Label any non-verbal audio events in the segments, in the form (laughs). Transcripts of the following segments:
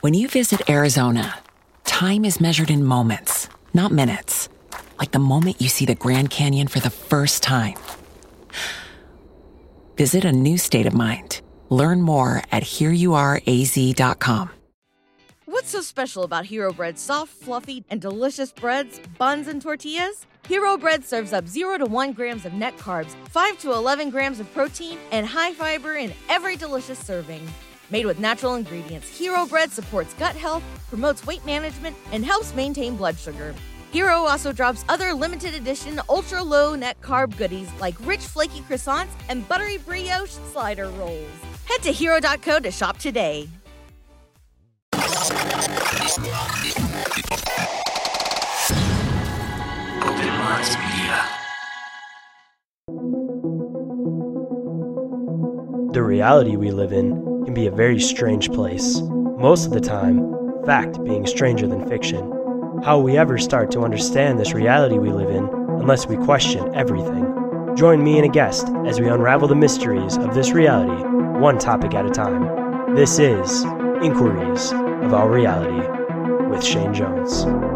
When you visit Arizona, time is measured in moments, not minutes. Like the moment you see the Grand Canyon for the first time. Visit a new state of mind. Learn more at hereyouareaz.com. What's so special about Hero Bread's soft, fluffy, and delicious breads, buns, and tortillas? Hero Bread serves up 0 to 1 grams of net carbs, 5 to 11 grams of protein, and high fiber in every delicious serving. Made with natural ingredients, Hero Bread supports gut health, promotes weight management, and helps maintain blood sugar. Hero also drops other limited edition ultra low net carb goodies like rich flaky croissants and buttery brioche slider rolls. Head to hero.co to shop today. The reality we live in can be a very strange place. Most of the time, fact being stranger than fiction. How we ever start to understand this reality we live in unless we question everything? Join me and a guest as we unravel the mysteries of this reality, one topic at a time. This is Inquiries of Our Reality with Shayn Jones.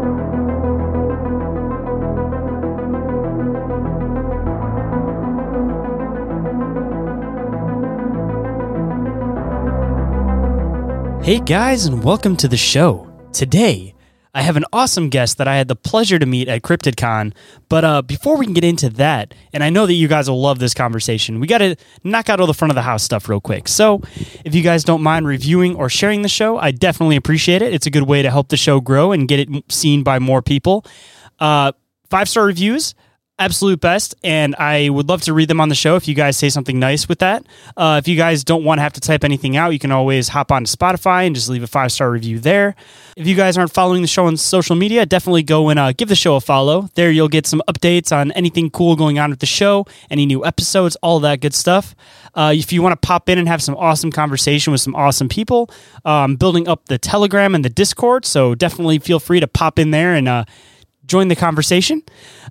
Hey guys, and welcome to the show. Today, I have an awesome guest that I had the pleasure to meet at CryptidCon. But uh, before we can get into that, and I know that you guys will love this conversation, we got to knock out all the front of the house stuff real quick. So, if you guys don't mind reviewing or sharing the show, I definitely appreciate it. It's a good way to help the show grow and get it seen by more people. Uh, Five star reviews absolute best and i would love to read them on the show if you guys say something nice with that. Uh, if you guys don't want to have to type anything out you can always hop on to spotify and just leave a five star review there. If you guys aren't following the show on social media definitely go and uh, give the show a follow. There you'll get some updates on anything cool going on with the show any new episodes all that good stuff. Uh, if you want to pop in and have some awesome conversation with some awesome people um, building up the telegram and the discord so definitely feel free to pop in there and uh, join the conversation.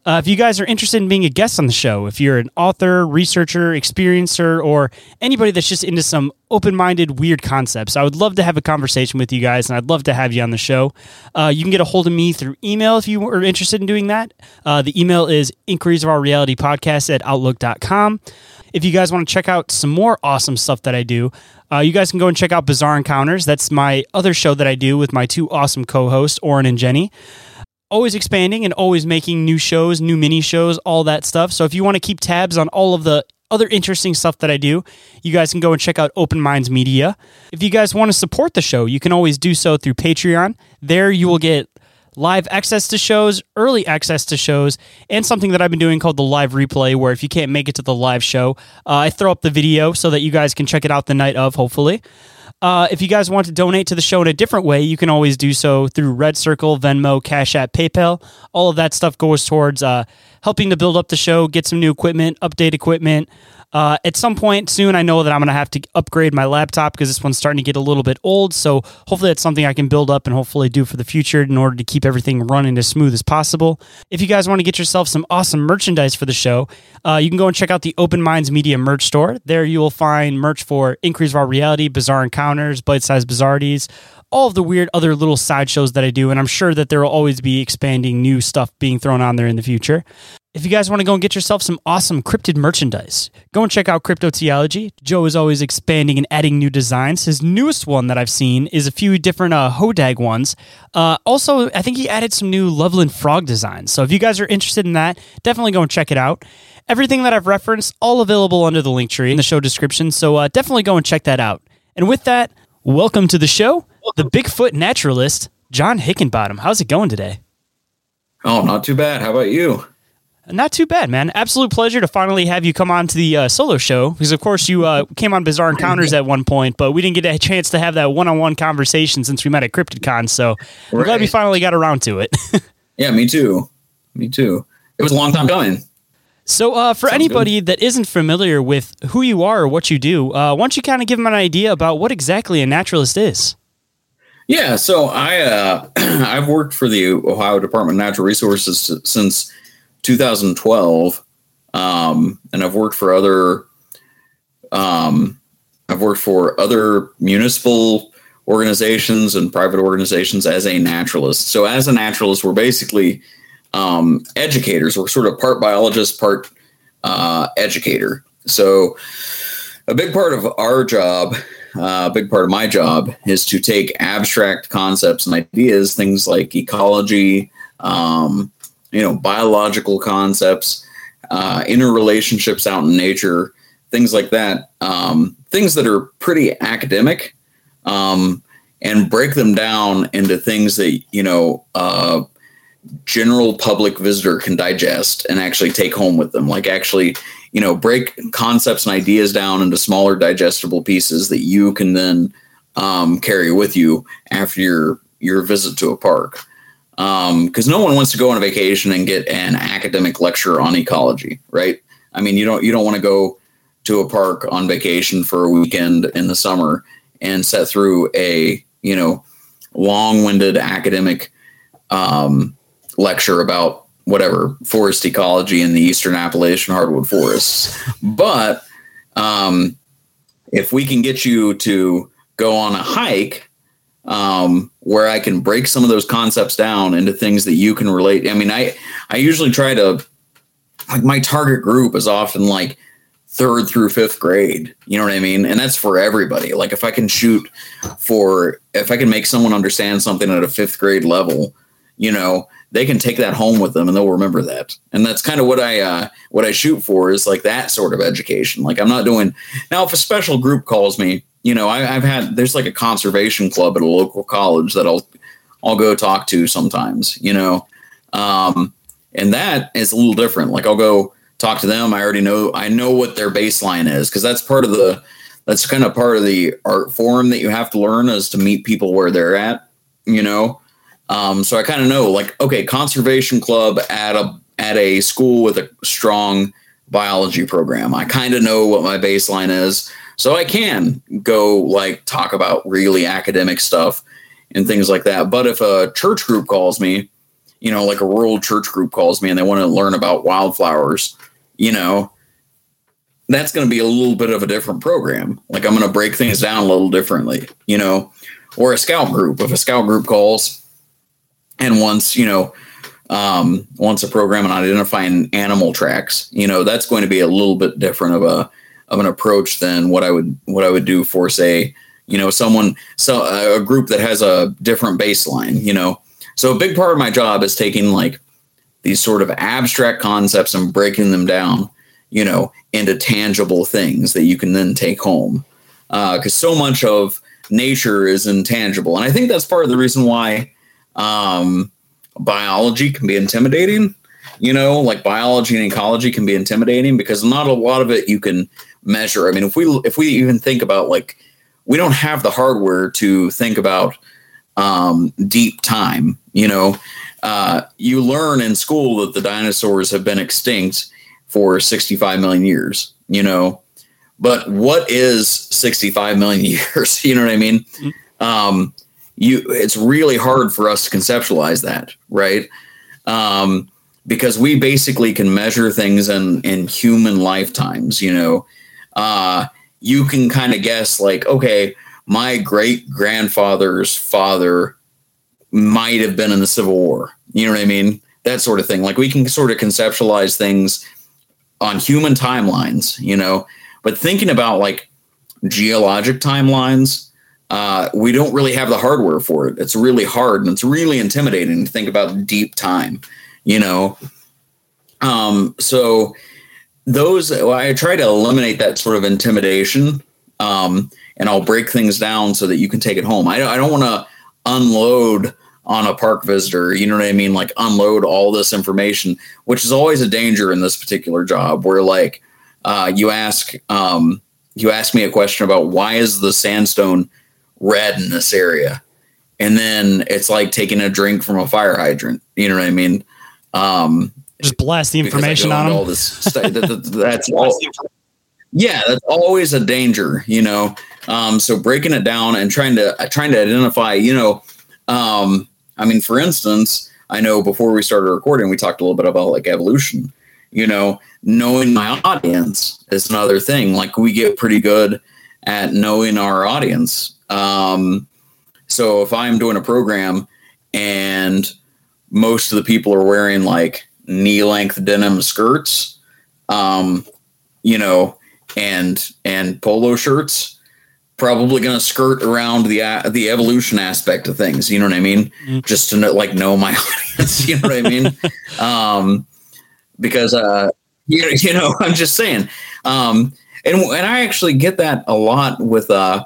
Uh, if you guys are interested in being a guest on the show, if you're an author, researcher, experiencer, or anybody that's just into some open minded, weird concepts, I would love to have a conversation with you guys and I'd love to have you on the show. Uh, you can get a hold of me through email if you are interested in doing that. Uh, the email is inquiries of our reality podcast at outlook.com. If you guys want to check out some more awesome stuff that I do, uh, you guys can go and check out Bizarre Encounters. That's my other show that I do with my two awesome co hosts, Orin and Jennie always expanding and always making new shows, new mini shows, all that stuff. So if you want to keep tabs on all of the other interesting stuff that I do, you guys can go and check out Open Minds Media. If you guys want to support the show, you can always do so through Patreon. There you will get live access to shows, early access to shows, and something that I've been doing called the live replay, where if you can't make it to the live show, uh, I throw up the video so that you guys can check it out the night of, hopefully. Uh, if you guys want to donate to the show in a different way, you can always do so through Red Circle, Venmo, Cash App, PayPal. All of that stuff goes towards uh, helping to build up the show, get some new equipment, update equipment. Uh, at some point soon, I know that I'm going to have to upgrade my laptop because this one's starting to get a little bit old. So hopefully, that's something I can build up and hopefully do for the future in order to keep everything running as smooth as possible. If you guys want to get yourself some awesome merchandise for the show, uh, you can go and check out the Open Minds Media merch store. There you will find merch for Inquiries of Our Reality, Bizarre Encounters, Bite Sized Bizarrities, all of the weird other little sideshows that I do. And I'm sure that there will always be expanding new stuff being thrown on there in the future. If you guys want to go and get yourself some awesome cryptid merchandise, go and check out Cryptoteeology. Joe is always expanding and adding new designs. His newest one that I've seen is a few different uh, Hodag ones. Uh, also, I think he added some new Loveland Frog designs. So if you guys are interested in that, definitely go and check it out. Everything that I've referenced, all available under the link tree in the show description. So uh, definitely go and check that out. And with that, welcome to the show, the Bigfoot naturalist, John Hickenbottom. How's it going today? Oh, not too bad. How about you? Not too bad, man. Absolute pleasure to finally have you come on to the uh, solo show because, of course, you uh, came on Bizarre Encounters at one point, but we didn't get a chance to have that one-on-one conversation since we met at CryptidCon. So I'm glad we finally got around to it. (laughs) Yeah, me too. Me too. It was a long time coming. so, uh, for Sounds anybody that isn't familiar with who you are or what you do, uh, why don't you kind of give them an idea about what exactly a naturalist is? Yeah, so I uh, (clears throat) I've worked for the Ohio Department of Natural Resources since 2012, um, and I've worked for other um, I've worked for other municipal organizations and private organizations as a naturalist. So as a naturalist, we're basically um, educators. We're sort of part biologist, part uh, educator. So a big part of our job uh, a big part of my job is to take abstract concepts and ideas, things like ecology, um, you know, biological concepts, uh, interrelationships out in nature, things like that, um, things that are pretty academic, um, and break them down into things that you know uh, general public visitor can digest and actually take home with them. Like actually, you know, break concepts and ideas down into smaller digestible pieces that you can then um, carry with you after your your visit to a park. Because no one wants to go on a vacation and get an academic lecture on ecology, right? I mean, you don't you don't want to go to a park on vacation for a weekend in the summer and set through a you know long-winded academic um, lecture about whatever forest ecology in the eastern Appalachian hardwood forests. But um, if we can get you to go on a hike um, where I can break some of those concepts down into things that you can relate. I mean, I I usually try to like my target group is often like third through fifth grade. You know what I mean? And that's for everybody. Like if I can shoot for if I can make someone understand something at a fifth grade level, you know, they can take that home with them and they'll remember that. And that's kind of what I uh what I shoot for is like that sort of education. Like I'm not doing now if a special group calls me, you know, I, I've had there's like a conservation club at a local college that I'll I'll go talk to sometimes, you know. Um and that is a little different. Like I'll go talk to them. I already know I know what their baseline is because that's part of the that's kind of part of the art form that you have to learn is to meet people where they're at, you know. Um, so I kind of know like okay, conservation club at a at a school with a strong biology program. I kind of know what my baseline is. So I can go like talk about really academic stuff and things like that. But if a church group calls me, you know, like a rural church group calls me and they want to learn about wildflowers, you know, that's going to be a little bit of a different program. Like I'm going to break things down a little differently, you know, or a scout group. If a scout group calls and once, you know, um, wants a program on identifying animal tracks, you know, that's going to be a little bit different of a of an approach than what I would what I would do for say, you know, someone so a group that has a different baseline, you know. So a big part of my job is taking like these sort of abstract concepts and breaking them down, you know, into tangible things that you can then take home. Because so much of nature is intangible, and I think that's part of the reason why um, biology can be intimidating. You know, like biology and ecology can be intimidating because not a lot of it you can measure. I mean, if we if we even think about like we don't have the hardware to think about um, deep time. You know, uh, you learn in school that the dinosaurs have been extinct for 65 million years. You know, but what is 65 million (laughs) years? you know what I mean? Um, you, it's really hard for us to conceptualize that, right? Um, because we basically can measure things in in human lifetimes. You know, uh, you can kind of guess like, okay, my great grandfather's father might have been in the Civil War. You know what I mean? That sort of thing. Like we can sort of conceptualize things on human timelines, you know, but thinking about like geologic timelines, uh, we don't really have the hardware for it. It's really hard and it's really intimidating to think about deep time, you know. Um, so those well, I try to eliminate that sort of intimidation, um, and I'll break things down so that you can take it home. I, I don't want to unload on a park visitor. You know what I mean? Like unload all this information, which is always a danger in this particular job where like uh, you ask um, you ask me a question about why is the sandstone red in this area? And then it's like taking a drink from a fire hydrant. You know what I mean? Um, Just blast the information on them. all this stuff. That- that- that's (laughs) all. Yeah, that's always a danger, you know. Um, so breaking it down and trying to trying to identify, you know, um, I mean, for instance, I know before we started recording, we talked a little bit about like evolution. You know, knowing my audience is another thing. Like we get pretty good at knowing our audience. Um, so if I'm doing a program and most of the people are wearing like knee length denim skirts, um, you know, and and polo shirts, probably going to skirt around the uh, the evolution aspect of things. You know what I mean? Just to know, like know my (laughs) audience. You know what I mean? (laughs) um, because uh, you you know, (laughs) I'm just saying. Um, and and I actually get that a lot with uh,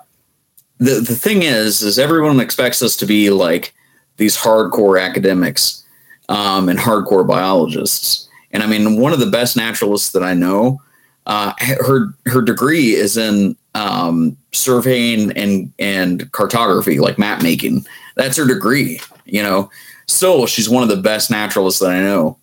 the the thing is, is everyone expects us to be like these hardcore academics um, and hardcore biologists. And I mean, one of the best naturalists that I know, uh, her her degree is in um, surveying and and cartography, like map making. That's her degree. You know, still she's one of the best naturalists that I know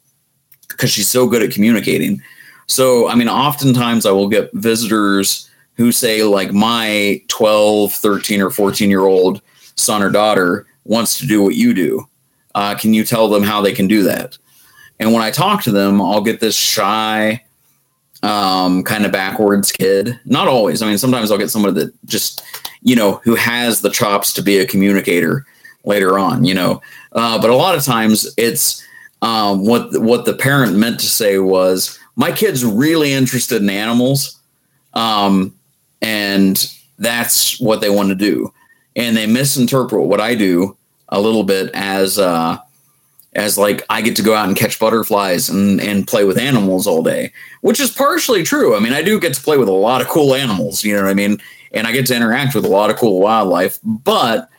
because she's so good at communicating. So, I mean, oftentimes I will get visitors who say, like, my 12, 13, or 14 year old son or daughter wants to do what you do. Uh, can you tell them how they can do that? And when I talk to them, I'll get this shy, um, kind of backwards kid. Not always. I mean, sometimes I'll get somebody that just, you know, who has the chops to be a communicator later on, you know. Uh, but a lot of times it's um, what what the parent meant to say was, my kid's really interested in animals, um, and that's what they want to do, and they misinterpret what I do a little bit as uh, as like I get to go out and catch butterflies and and play with animals all day, which is partially true. I mean, I do get to play with a lot of cool animals, you know what I mean, and I get to interact with a lot of cool wildlife, but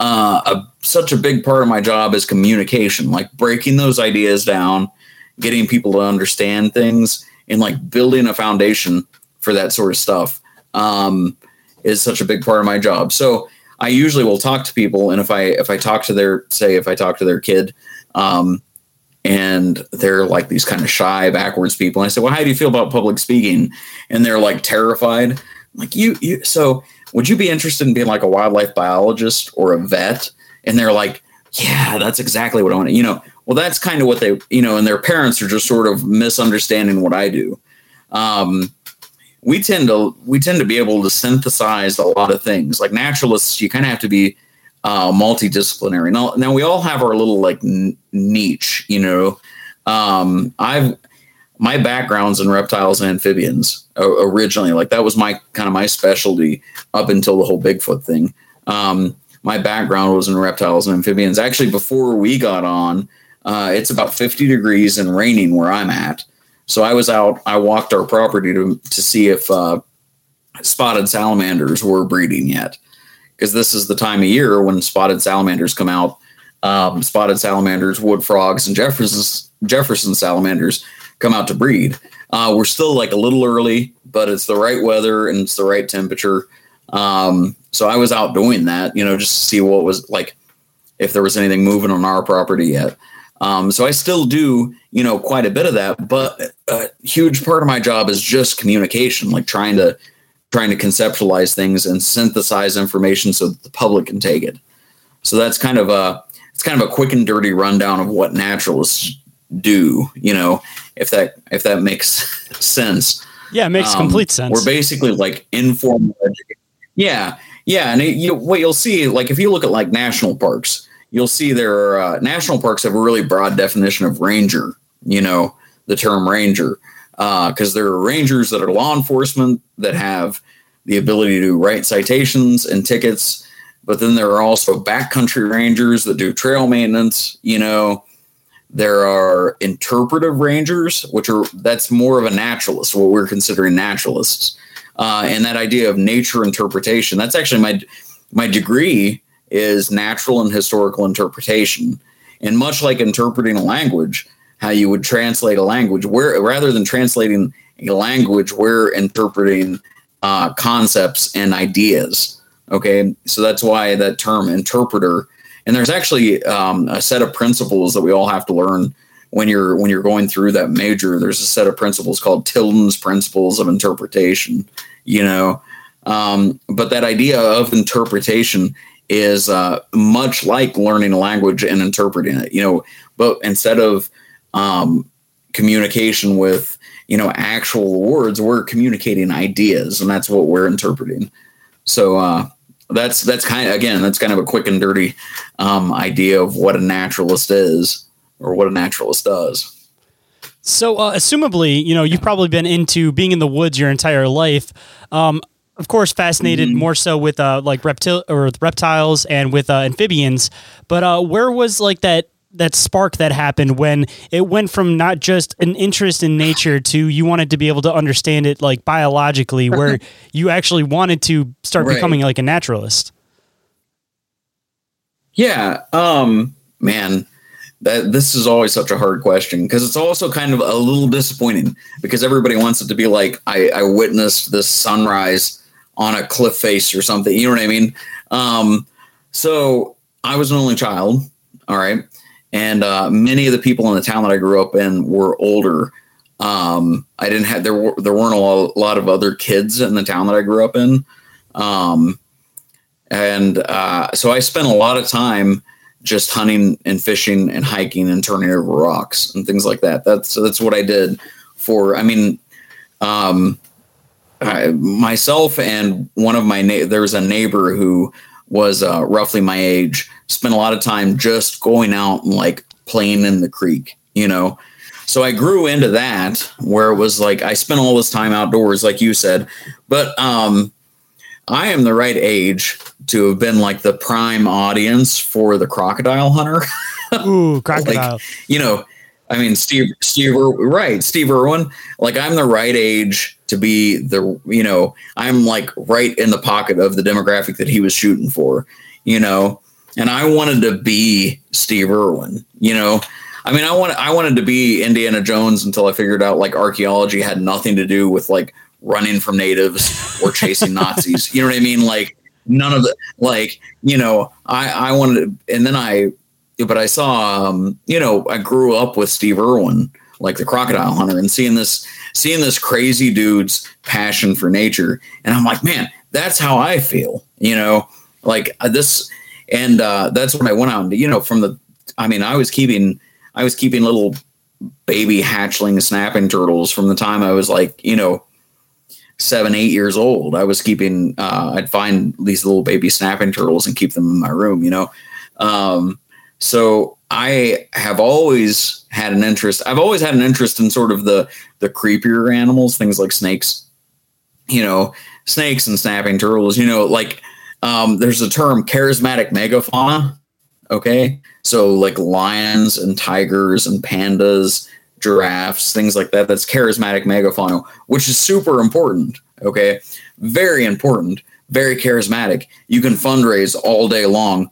uh, a, such a big part of my job is communication, like breaking those ideas down, getting people to understand things, and like building a foundation for that sort of stuff um, is such a big part of my job. So I usually will talk to people, and if I if I talk to their say if I talk to their kid, um, and they're like these kind of shy, backwards people, and I say, "Well, how do you feel about public speaking?" And they're like terrified. I'm like you, you. So would you be interested in being like a wildlife biologist or a vet? And they're like, yeah, that's exactly what I want you know, well, that's kind of what they, you know, and their parents are just sort of misunderstanding what I do. Um, we tend to, we tend to be able to synthesize a lot of things like naturalists. You kind of have to be uh, multidisciplinary. Now, now we all have our little like n- niche, you know, um, I've, my background's in reptiles and amphibians originally. Like that was my kind of my specialty up until the whole Bigfoot thing. Um, my background was in reptiles and amphibians. Actually, before we got on, uh, it's about 50 degrees and raining where I'm at. So I was out. I walked our property to to see if uh, spotted salamanders were breeding yet, because this is the time of year when spotted salamanders come out. Um, spotted salamanders, wood frogs, and Jefferson Jefferson salamanders come out to breed. Uh, we're still like a little early, but it's the right weather and it's the right temperature. Um, so I was out doing that, you know, just to see what was like, if there was anything moving on our property yet. Um, so I still do, you know, quite a bit of that, but a huge part of my job is just communication, like trying to trying to conceptualize things and synthesize information so that the public can take it. So that's kind of a it's kind of a quick and dirty rundown of what naturalists do, you know, if that if that makes (laughs) sense. Yeah, it makes Um, complete sense. We're basically like informal education. Yeah, yeah, and it, you, what you'll see, like if you look at like national parks, you'll see there are uh, national parks have a really broad definition of ranger. You know, the term ranger, because there are rangers that are law enforcement that have the ability to write citations and tickets, but then there are also backcountry rangers that do trail maintenance. You know, there are interpretive rangers, which are that's more of a naturalist, what we're considering naturalists. Uh, and that idea of nature interpretation, that's actually my my degree is natural and historical interpretation. And much like interpreting a language, how you would translate a language, where rather than translating a language, we're interpreting uh, concepts and ideas. Okay, so that's why that term interpreter. And there's actually um, a set of principles that we all have to learn when you're when you're going through that major. There's a set of principles called Tilden's principles of interpretation. You know, um, but that idea of interpretation is uh, much like learning a language and interpreting it. You know, but instead of um, communication with you know actual words, we're communicating ideas, and that's what we're interpreting. So uh, that's that's kind of again that's kind of a quick and dirty um, idea of what a naturalist is or what a naturalist does. So, uh, assumably, you know, you've probably been into being in the woods your entire life. Um, of course, fascinated mm-hmm. more so with uh, like reptil or reptiles and with uh, amphibians. But uh, where was like that that spark that happened when it went from not just an interest in nature to you wanted to be able to understand it like biologically, (laughs) where you actually wanted to start right. becoming like a naturalist? Yeah, um, man, that this is always such a hard question because it's also kind of a little disappointing because everybody wants it to be like I, I witnessed this sunrise on a cliff face or something. You know what I mean? Um, so I was an only child. All right. And uh, many of the people in the town that I grew up in were older. Um, I didn't have there were there weren't a lot, of other kids in the town that I grew up in, um, and uh, so I spent a lot of time just hunting and fishing and hiking and turning over rocks and things like that. That's that's what I did for. I mean, um, I, myself and one of my na- there was a neighbor who was uh, roughly my age spent a lot of time just going out and like playing in the creek you know? So i grew into that where it was like i spent all this time outdoors like you said. But um i am the right age to have been like the prime audience for the crocodile hunter. (laughs) Ooh crocodile. like, you know I mean, Steve, Steve, right, Steve Irwin. Like, I'm the right age to be the, you know, I'm like right in the pocket of the demographic that he was shooting for, you know, and I wanted to be Steve Irwin, you know. I mean, I wanted, I wanted to be Indiana Jones until I figured out like archaeology had nothing to do with like running from natives or chasing Nazis. You know what I mean? Like none of the like, you know, I, I wanted to, and then I but I saw, um, you know, I grew up with Steve Irwin, like the crocodile hunter, and seeing this, seeing this crazy dude's passion for nature, and I'm like, man, that's how I feel, you know, like uh, this, and uh, that's when I went out and, you know, from the, I mean, I was keeping, I was keeping little baby hatchling snapping turtles from the time I was like, you know, seven, eight years old. I was keeping, uh, I'd find these little baby snapping turtles and keep them in my room, you know. Um, so I have always had an interest. I've always had an interest in sort of the the creepier animals, things like snakes. You know, snakes and snapping turtles. You know, like um, there's a term charismatic megafauna. Okay, so like lions and tigers and pandas, giraffes, things like that. That's charismatic megafauna, which is super important. Okay, very important, very charismatic. You can fundraise all day long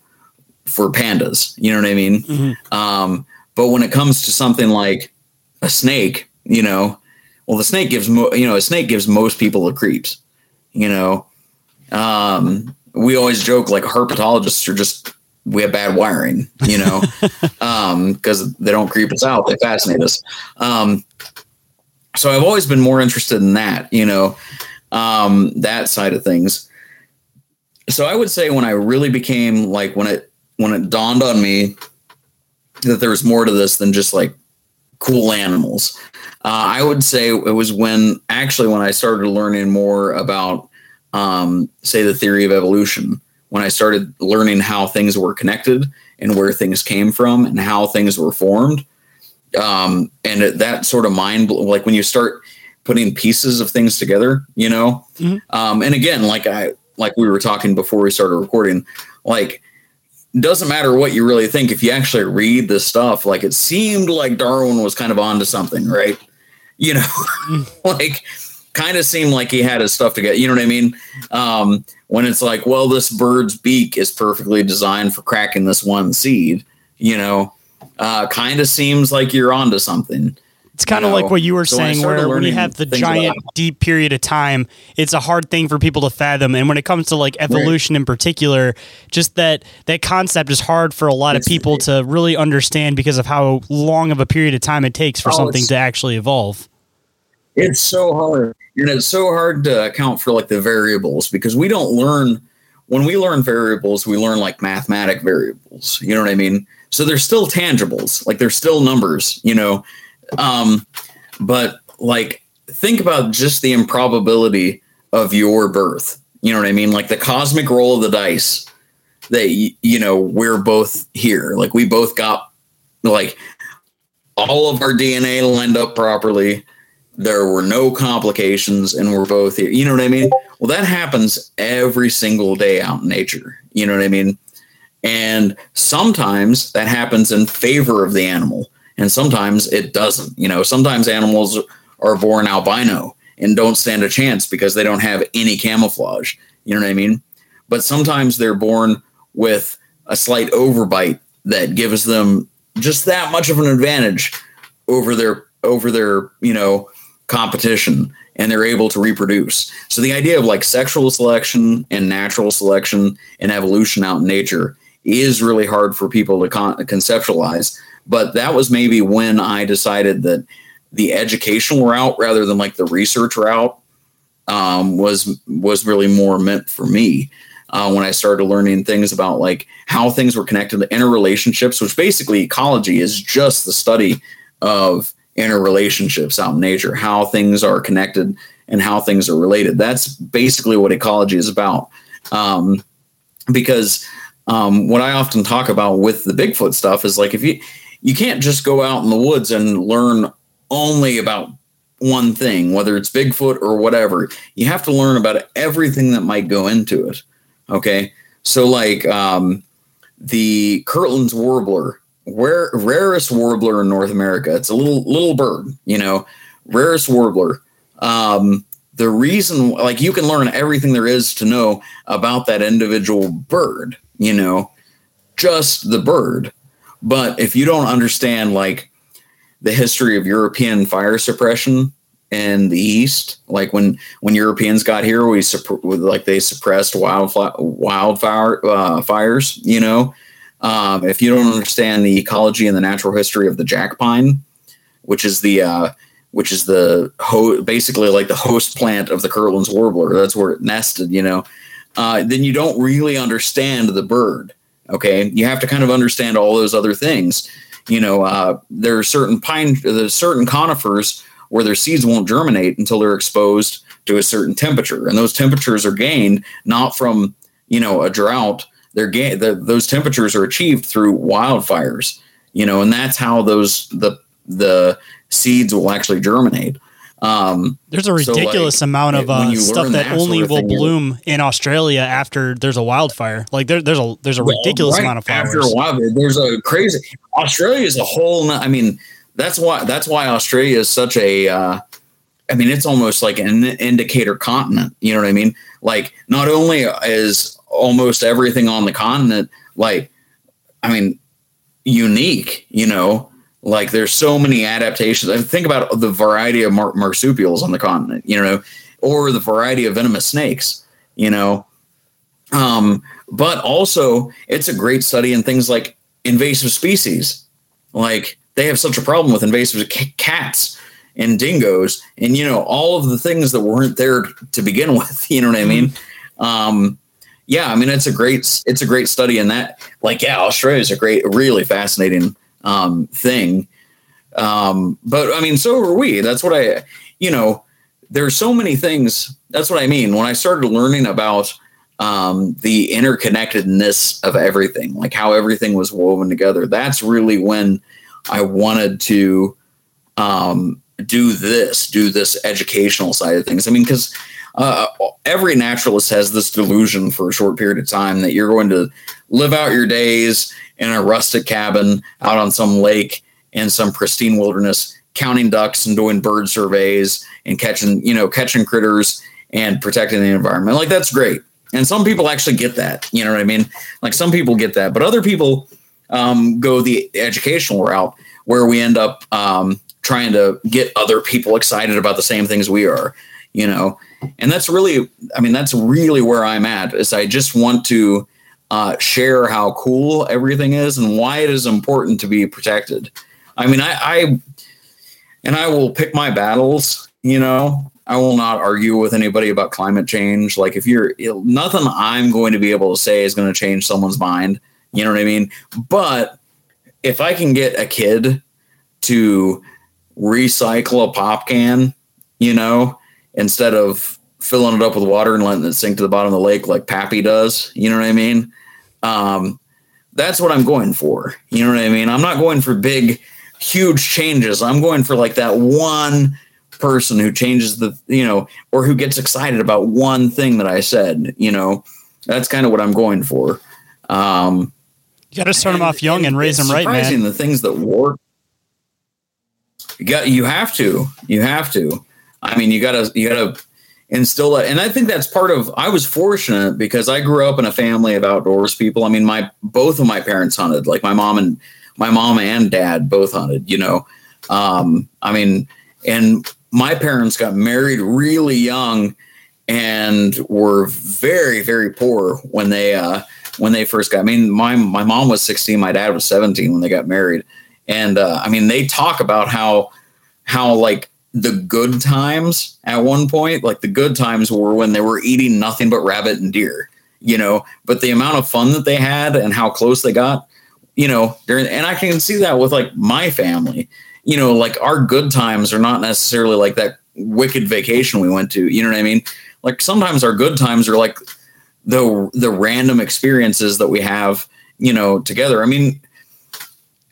for pandas. You know what I mean? Mm-hmm. Um, but when it comes to something like a snake, you know, well, the snake gives mo- you know a snake gives most people the creeps. You know, um, we always joke like herpetologists are just we have bad wiring, you know, because (laughs) um, they don't creep us out; they fascinate us. Um, so I've always been more interested in that, you know, um, that side of things. So I would say when I really became like when it when it dawned on me that there was more to this than just like cool animals. Uh, I would say it was when actually when I started learning more about, um, say, the theory of evolution. When I started learning how things were connected and where things came from and how things were formed, um, and it, that sort of mind, like when you start putting pieces of things together, you know. Mm-hmm. Um, and again, like I like we were talking before we started recording, like doesn't matter what you really think if you actually read the stuff like it seemed like darwin was kind of onto something right you know (laughs) like kind of seemed like he had his stuff together. You know what I mean? Um, when it's like, well, this bird's beak is perfectly designed for cracking this one seed, you know, uh, kind of seems like you're onto something. It's kind of know, like what you were so saying, where when you have the giant, deep period of time, it's a hard thing for people to fathom. And when it comes to like evolution in particular, just that that concept is hard for a lot of It's- people to really understand because of how long of a period of time it takes for Oh, something to actually evolve. It's so hard. And it's so hard to account for like the variables because we don't learn when we learn variables, we learn like mathematic variables. You know what I mean? So they're still tangibles, like they're still numbers, you know. Um, but like think about just the improbability of your birth. You know what I mean? Like the cosmic roll of the dice that you know, we're both here. Like we both got like all of our DNA lined up properly there were no complications and we're both here. You know what I mean? Well, that happens every single day out in nature. You know what I mean? And sometimes that happens in favor of the animal, and sometimes it doesn't. You know, sometimes animals are born albino and don't stand a chance because they don't have any camouflage. You know what I mean? But sometimes they're born with a slight overbite that gives them just that much of an advantage over their over their you know competition and they're able to reproduce so the idea of like sexual selection and natural selection and evolution out in nature is really hard for people to con- conceptualize but that was maybe when i decided that the educational route rather than like the research route um, was was really more meant for me uh, when I started learning things about like how things were connected to interrelationships, which basically ecology is just the study of interrelationships out in nature, how things are connected and how things are related. That's basically what ecology is about. Um, because um, what I often talk about with the Bigfoot stuff is like if you you can't just go out in the woods and learn only about one thing, whether it's Bigfoot or whatever. You have to learn about everything that might go into it. Okay, so like um, the Kirtland's warbler, where rarest warbler in North America. It's a little little bird, you know, rarest warbler. Um, the reason, like, you can learn everything there is to know about that individual bird, you know, just the bird. But if you don't understand, like, the history of European fire suppression in the East, like when when Europeans got here, we supp- like they suppressed wildfire wildfire uh, fires. You know, um, if you don't understand the ecology and the natural history of the jack pine, which is the uh, which is the ho- basically like the host plant of the Kirtland's warbler, that's where it nested. You know, uh, then you don't really understand the bird. Okay, you have to kind of understand all those other things. You know, uh, there are certain pine, there's certain conifers where their seeds won't germinate until they're exposed to a certain temperature, and those temperatures are gained not from you know a drought. They're gained. The, those temperatures are achieved through wildfires. You know, and that's how those the the seeds will actually germinate. Um, There's a So, ridiculous like, amount of uh, stuff that that only sort of will bloom in Australia after there's a wildfire. Like there, there's a there's a ridiculous Right amount of After a flowers. while, there's a crazy. Australia is a whole. no- I mean, that's why that's why Australia is such a. Uh, I mean, it's almost like an indicator continent. You know what I mean? Like, not only is almost everything on the continent like, I mean, unique. You know, like there's so many adaptations. I mean, think about the variety of mar- marsupials on the continent. You know, or the variety of venomous snakes. You know, um, but also it's a great study in things like invasive species. Like they have such a problem with invasive c- cats and dingoes, and you know all of the things that weren't there to begin (laughs) with. You know what I mean? Um, yeah, I mean it's a great it's a great study in that. Like yeah, Australia is a great, really fascinating um, thing. Um, but I mean, so are we. That's what I, you know, there's so many things. That's what I mean when I started learning about um, the interconnectedness of everything, like how everything was woven together. That's really when I wanted to um, do this, do this educational side of things. I mean, because uh, every naturalist has this delusion for a short period of time that you're going to live out your days in a rustic cabin out on some lake in some pristine wilderness counting ducks and doing bird surveys and catching, you know, catching critters and protecting the environment. Like that's great. And some people actually get that. You know what I mean? Like some people get that, but other people um, go the educational route where we end up um, trying to get other people excited about the same things we are. You know, and that's really, I mean, that's really where I'm at. Is I just want to uh, share how cool everything is and why it is important to be protected. I mean, I, I and I will pick my battles. You know, I will not argue with anybody about climate change. Like if you're nothing I'm going to be able to say is going to change someone's mind. You know what I mean? But if I can get a kid to recycle a pop can, you know, instead of filling it up with water and letting it sink to the bottom of the lake like Pappy does, you know what I mean? Um, that's what I'm going for. You know what I mean? I'm not going for big, huge changes. I'm going for like that one person who changes the, you know, or who gets excited about one thing that I said, you know, that's kind of what I'm going for. Um, you got to start them off young and, and raise them right, man. The things that work, you got, you have to, you have to. I mean, you gotta, you gotta instill that. And I think that's part of, I was fortunate because I grew up in a family of outdoors people. I mean, my, both of my parents hunted, like my mom and my mom and dad both hunted, you know. Um, I mean, and my parents got married really young and were very very poor when they uh when they first got I mean my my mom was 16 my dad was 17 when they got married and uh I mean they talk about how how like the good times at one point like the good times were when they were eating nothing but rabbit and deer you know but the amount of fun that they had and how close they got you know during and I can see that with like my family you know, like our good times are not necessarily like that wicked vacation we went to. You know what I mean? Like sometimes our good times are like the the random experiences that we have, you know, together. I mean,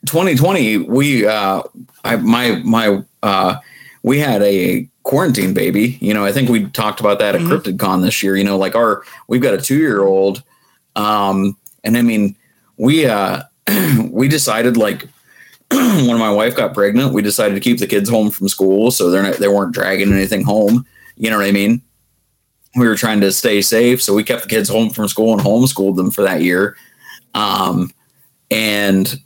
2020, we uh I my my uh we had a quarantine baby. You know, I think we talked about that at mm-hmm. CryptidCon this year. You know, like our we've got a two year old, um, and I mean, we uh (clears throat) we decided like (clears throat) when my wife got pregnant, we decided to keep the kids home from school so they're not, they weren't dragging anything home. You know what I mean? We were trying to stay safe, so we kept the kids home from school and homeschooled them for that year. Um, and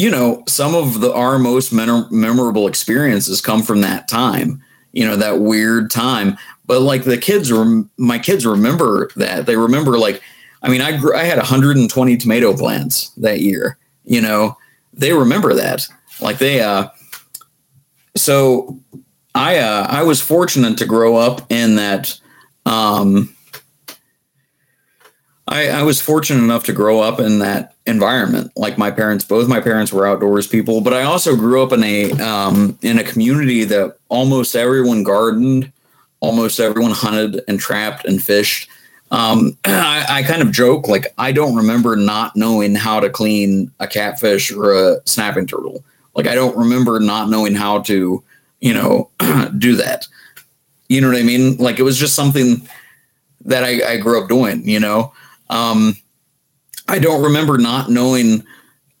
you know, some of the our most memorable experiences come from that time. You know, that weird time. But like the kids, rem- my kids remember that. They remember like, I mean, I grew, I had 120 tomato plants that year. You know, they remember that. Like they uh so I uh I was fortunate to grow up in that um I, I was fortunate enough to grow up in that environment. Like my parents, both my parents were outdoors people, but I also grew up in a um, in a community that almost everyone gardened, almost everyone hunted and trapped and fished. Um, (clears throat) I, I, kind of joke like I don't remember not knowing how to clean a catfish or a snapping turtle. Like I don't remember not knowing how to, you know, (clears throat) do that. You know what I mean? Like it was just something that I, I grew up doing. You know, um, I don't remember not knowing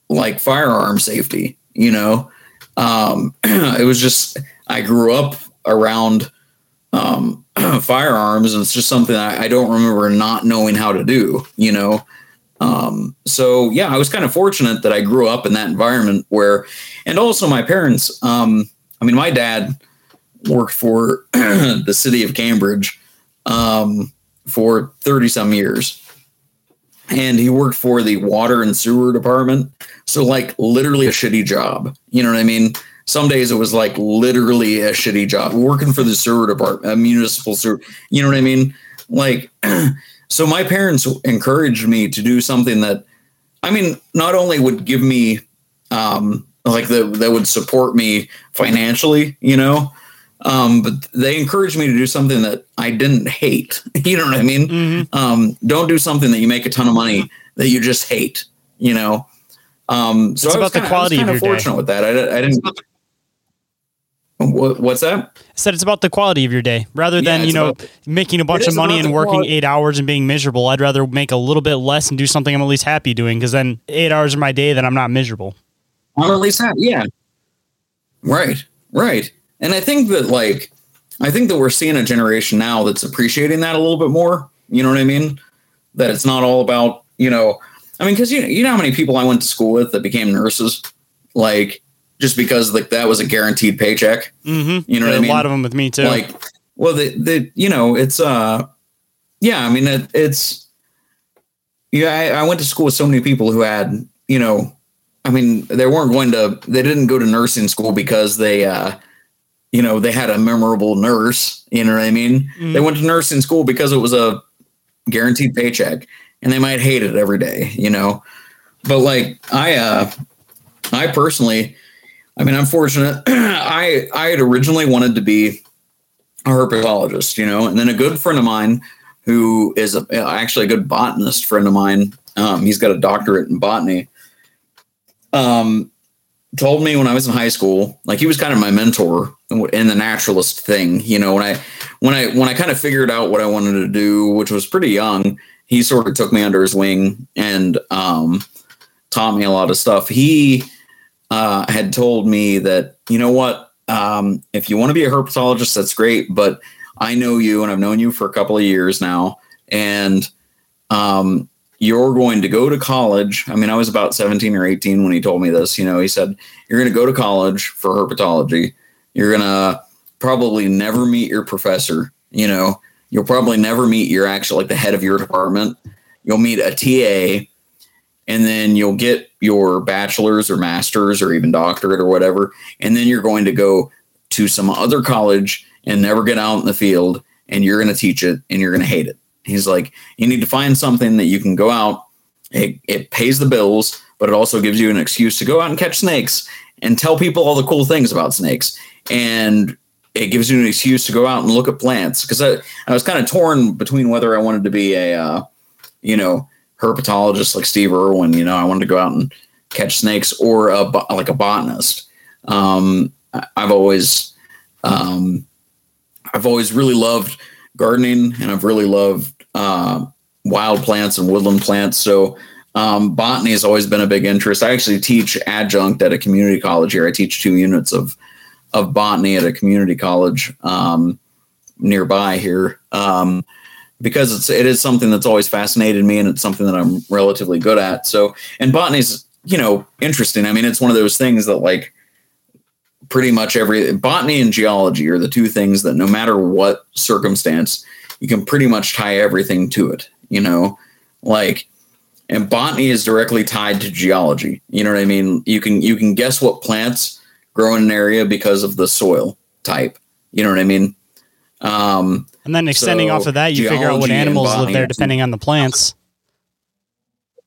like firearm safety. You know, um, (clears throat) it was just I grew up around um, (clears throat) firearms, and it's just something I, I, don't remember not knowing how to do. You know, um, so yeah, I was kind of fortunate that I grew up in that environment where, and also my parents. Um, I mean, my dad worked for (clears throat) the city of Cambridge um, for thirty some years. And he worked for the water and sewer department. So, like, literally a shitty job. You know what I mean? Some days it was like literally a shitty job working for the sewer department, a municipal sewer. You know what I mean? Like, (clears throat) so my parents encouraged me to do something that, I mean, not only would give me, um, like that, that would support me financially, you know, um, but they encouraged me to do something that I didn't hate. (laughs) you know what I mean? Mm-hmm. Um, don't do something that you make a ton of money that you just hate. You know. Um, so it's about kinda, the quality I was kind of fortunate day. with that. I, I didn't. What's that? I said it's about the quality of your day rather than, yeah, you know, about, making a bunch of money and working quality. eight hours and being miserable. I'd rather make a little bit less and do something I'm at least happy doing because then eight hours of my day, that I'm not miserable. I'm at least happy. Yeah. Right. Right. And I think that like I think that we're seeing a generation now that's appreciating that a little bit more. You know what I mean? That it's not all about, you know, I mean, because you, you know how many people I went to school with that became nurses? Like, just because like that was a guaranteed paycheck. Mm-hmm. You know what I mean? A lot of them with me too. Like, well, the, the, you know, it's, uh, yeah, I mean, it, it's, yeah, I, I went to school with so many people who had, you know, I mean, they weren't going to, they didn't go to nursing school because they, uh, you know, they had a memorable nurse. You know what I mean? Mhm. They went to nursing school because it was a guaranteed paycheck and they might hate it every day, you know? But like, I, uh, I personally, I mean, I'm fortunate. (clears throat) I, I had originally wanted to be a herpetologist, you know, and then a good friend of mine who is a, actually a good botanist friend of mine. Um, he's got a doctorate in botany. Um, told me when I was in high school, like he was kind of my mentor in the naturalist thing. You know, when I when I when I kind of figured out what I wanted to do, which was pretty young, he sort of took me under his wing and um, taught me a lot of stuff. He uh, had told me that you know what, um, if you want to be a herpetologist, that's great, but I know you and I've known you for a couple of years now, and um, you're going to go to college. I mean, I was about 17 or 18 when he told me this. You know, he said, You're going to go to college for herpetology. You're going to probably never meet your professor. You know, you'll probably never meet your actual, like the head of your department. You'll meet a TA, and then you'll get your bachelor's or master's or even doctorate or whatever. And then you're going to go to some other college and never get out in the field, and you're going to teach it and you're going to hate it. He's like, you need to find something that you can go out. It, it pays the bills, but it also gives you an excuse to go out and catch snakes and tell people all the cool things about snakes. And it gives you an excuse to go out and look at plants. Because I, I was kind of torn between whether I wanted to be a, uh, you know, herpetologist like Steve Irwin. You know, I wanted to go out and catch snakes, or a like a botanist. Um, I've always, um, I've always really loved gardening and I've really loved uh, wild plants and woodland plants. So um, botany has always been a big interest. I actually teach adjunct at a community college here. I teach two units of of botany at a community college um, nearby here um, because it's it is something that's always fascinated me and it's something that I'm relatively good at. So and botany's you know interesting. I mean, it's one of those things that like pretty much every botany and geology are the two things that no matter what circumstance you can pretty much tie everything to it you know like and botany is directly tied to geology you know what i mean you can you can guess what plants grow in an area because of the soil type you know what i mean um and then extending so off of that, you figure out what animals live there depending on the plants.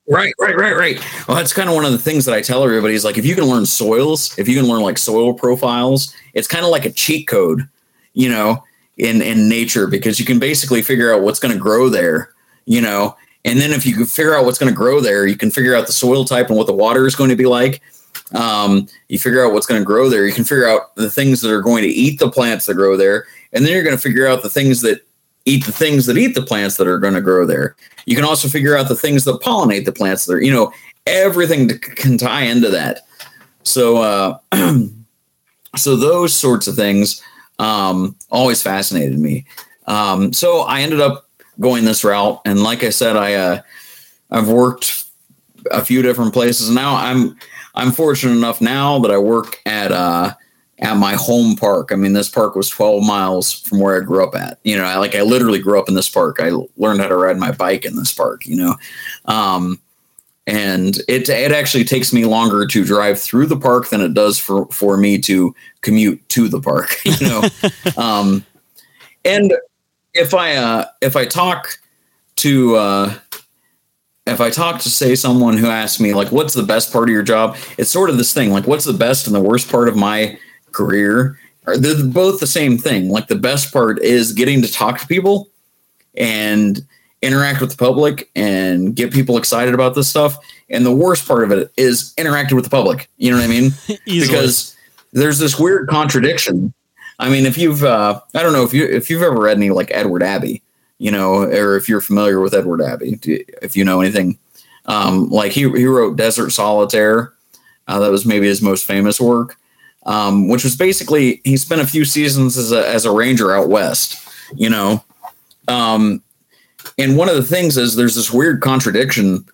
Right, right, right, right. Well, that's kind of one of the things that I tell everybody is like, if you can learn soils, if you can learn like soil profiles, it's kind of like a cheat code, you know, in in nature because you can basically figure out what's going to grow there, you know, and then if you can figure out what's going to grow there, you can figure out the soil type and what the water is going to be like. Um, you figure out what's going to grow there. You can figure out the things that are going to eat the plants that grow there, and then you're going to figure out the things that eat the things that eat the plants that are going to grow there. You can also figure out the things that pollinate the plants that are, you know, everything can tie into that. So, uh, (clears throat) so those sorts of things um, always fascinated me. Um, so I ended up going this route, and like I said, I uh, I've worked a few different places. Now I'm I'm fortunate enough now that I work at uh, at my home park. I mean, this park was 12 miles from where I grew up at. You know, I like I literally grew up in this park. I learned how to ride my bike in this park. You know, um, and it it actually takes me longer to drive through the park than it does for for me to commute to the park. (laughs) You know, (laughs) um, and if I uh, if I talk to uh, if I talk to say someone who asks me like, "What's the best part of your job?" It's sort of this thing like, "What's the best and the worst part of my career?" Are they're both the same thing. Like the best part is getting to talk to people and interact with the public and get people excited about this stuff. And the worst part of it is interacting with the public. You know what I mean? (laughs) Because there's this weird contradiction. I mean, if you've uh, I don't know if you if you've ever read any like Edward Abbey, you know, or if you're familiar with Edward Abbey, if you know anything, um, like he he wrote Desert Solitaire, uh, that was maybe his most famous work. um, which was basically he spent a few seasons as a as a ranger out west. You know, um, and one of the things is there's this weird contradiction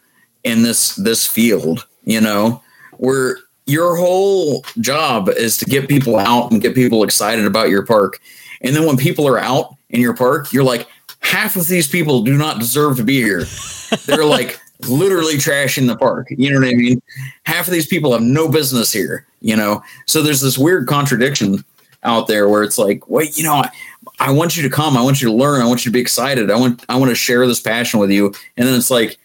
in this this field. You know, where your whole job is to get people out and get people excited about your park, and then when people are out in your park, you're like, half of these people do not deserve to be here. They're like (laughs) literally trashing the park. You know what I mean? Half of these people have no business here, you know? So there's this weird contradiction out there where it's like, wait, you know, I, want you to come. I want you to learn. I want you to be excited. I want, I want to share this passion with you. And then it's like,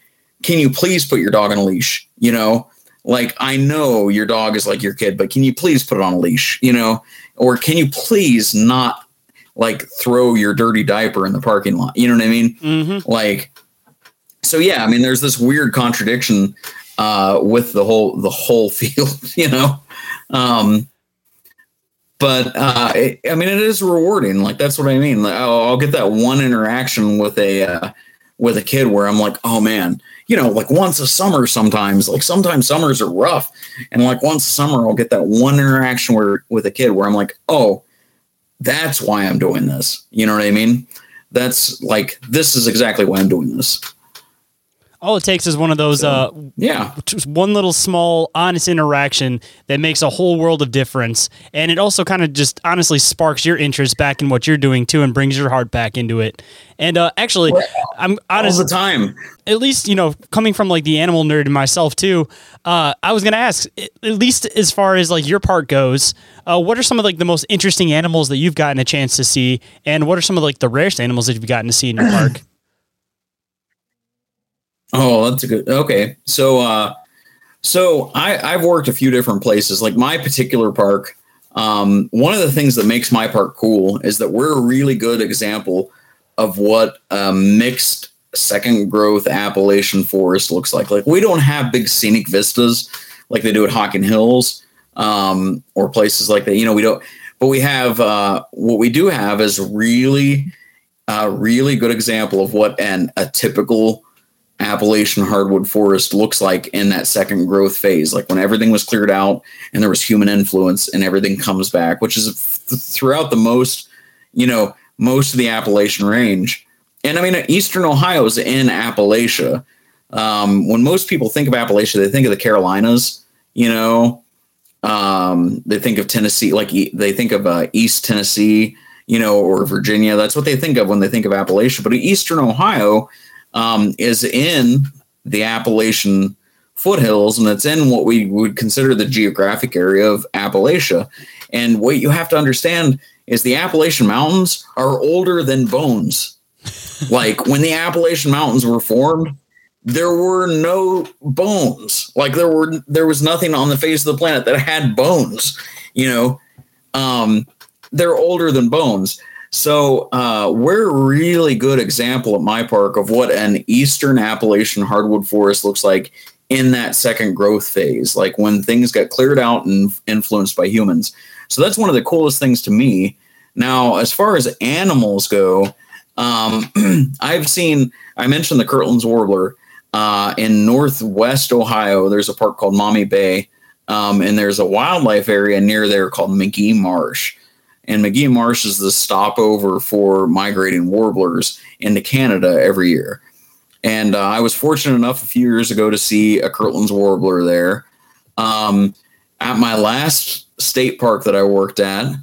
can you please put your dog on a leash? You know, like I know your dog is like your kid, but can you please put it on a leash? You know, or can you please not like throw your dirty diaper in the parking lot? You know what I mean? Mm-hmm. Like, so yeah, I mean, there's this weird contradiction uh, with the whole the whole (laughs) field, you know. Um, but uh, it, I mean, it is rewarding. Like that's what I mean. Like, I'll, I'll get that one interaction with a uh, with a kid where I'm like, oh man, you know, like once a summer. Sometimes, like sometimes summers are rough, and like once a summer, I'll get that one interaction where with a kid where I'm like, oh, that's why I'm doing this. You know what I mean? That's like this is exactly why I'm doing this. All it takes is one of those, uh, Yeah. just one little small honest interaction that makes a whole world of difference and it also kind of just honestly sparks your interest back in what you're doing too and brings your heart back into it and uh, actually i'm All honest the time. at least you know coming from like the animal nerd myself too uh, i was gonna ask at least as far as like your part goes uh, what are some of like the most interesting animals that you've gotten a chance to see and what are some of like the rarest animals that you've gotten to see in your park Oh, that's a good. Okay, so uh, so I I've worked a few different places. Like my particular park, um, one of the things that makes my park cool is that we're a really good example of what a mixed second growth Appalachian forest looks like. Like we don't have big scenic vistas like they do at Hocking Hills um, or places like that. You know, we don't. But we have uh, what we do have is really, uh, really good example of what an a typical Appalachian hardwood forest looks like in that second growth phase, like when everything was cleared out and there was human influence and everything comes back, which is th- throughout the most, you know, most of the Appalachian range. And I mean, Eastern Ohio is in Appalachia. Um, when most people think of Appalachia, they think of the Carolinas, you know, um, they think of Tennessee, like e- they think of uh, East Tennessee, you know, or Virginia. That's what they think of when they think of Appalachia. But Eastern Ohio, um, is in the Appalachian foothills, and it's in what we would consider the geographic area of Appalachia. And what you have to understand is the Appalachian Mountains are older than bones. (laughs) like when the Appalachian Mountains were formed, there were no bones. Like there were there was nothing on the face of the planet that had bones. You know, um, they're older than bones. So uh, we're a really good example at my park of what an eastern Appalachian hardwood forest looks like in that second growth phase, like when things get cleared out and influenced by humans. So that's one of the coolest things to me. Now, as far as animals go, um, (clears throat) I've seen. I mentioned the Kirtland's warbler uh, in Northwest Ohio. There's a park called Maumee Bay, um, and there's a wildlife area near there called Magee Marsh and Magee Marsh is the stopover for migrating warblers into Canada every year. And uh, I was fortunate enough a few years ago to see a Kirtland's warbler there. Um, at my last state park that I worked at,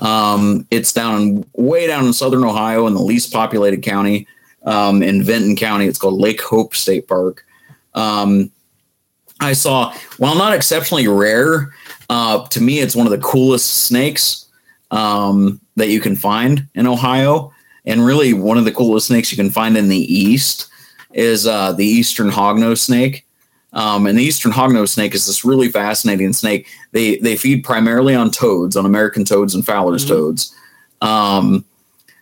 um, it's down way down in southern Ohio in the least populated county um, in Vinton County. It's called Lake Hope State Park. Um, I saw, while not exceptionally rare, uh, to me, it's one of the coolest snakes um, that you can find in Ohio. And really, one of the coolest snakes you can find in the East is uh, the Eastern hognose snake. Um, and the Eastern hognose snake is this really fascinating snake. They they feed primarily on toads, on American toads and Fowler's Mm-hmm. toads. Um,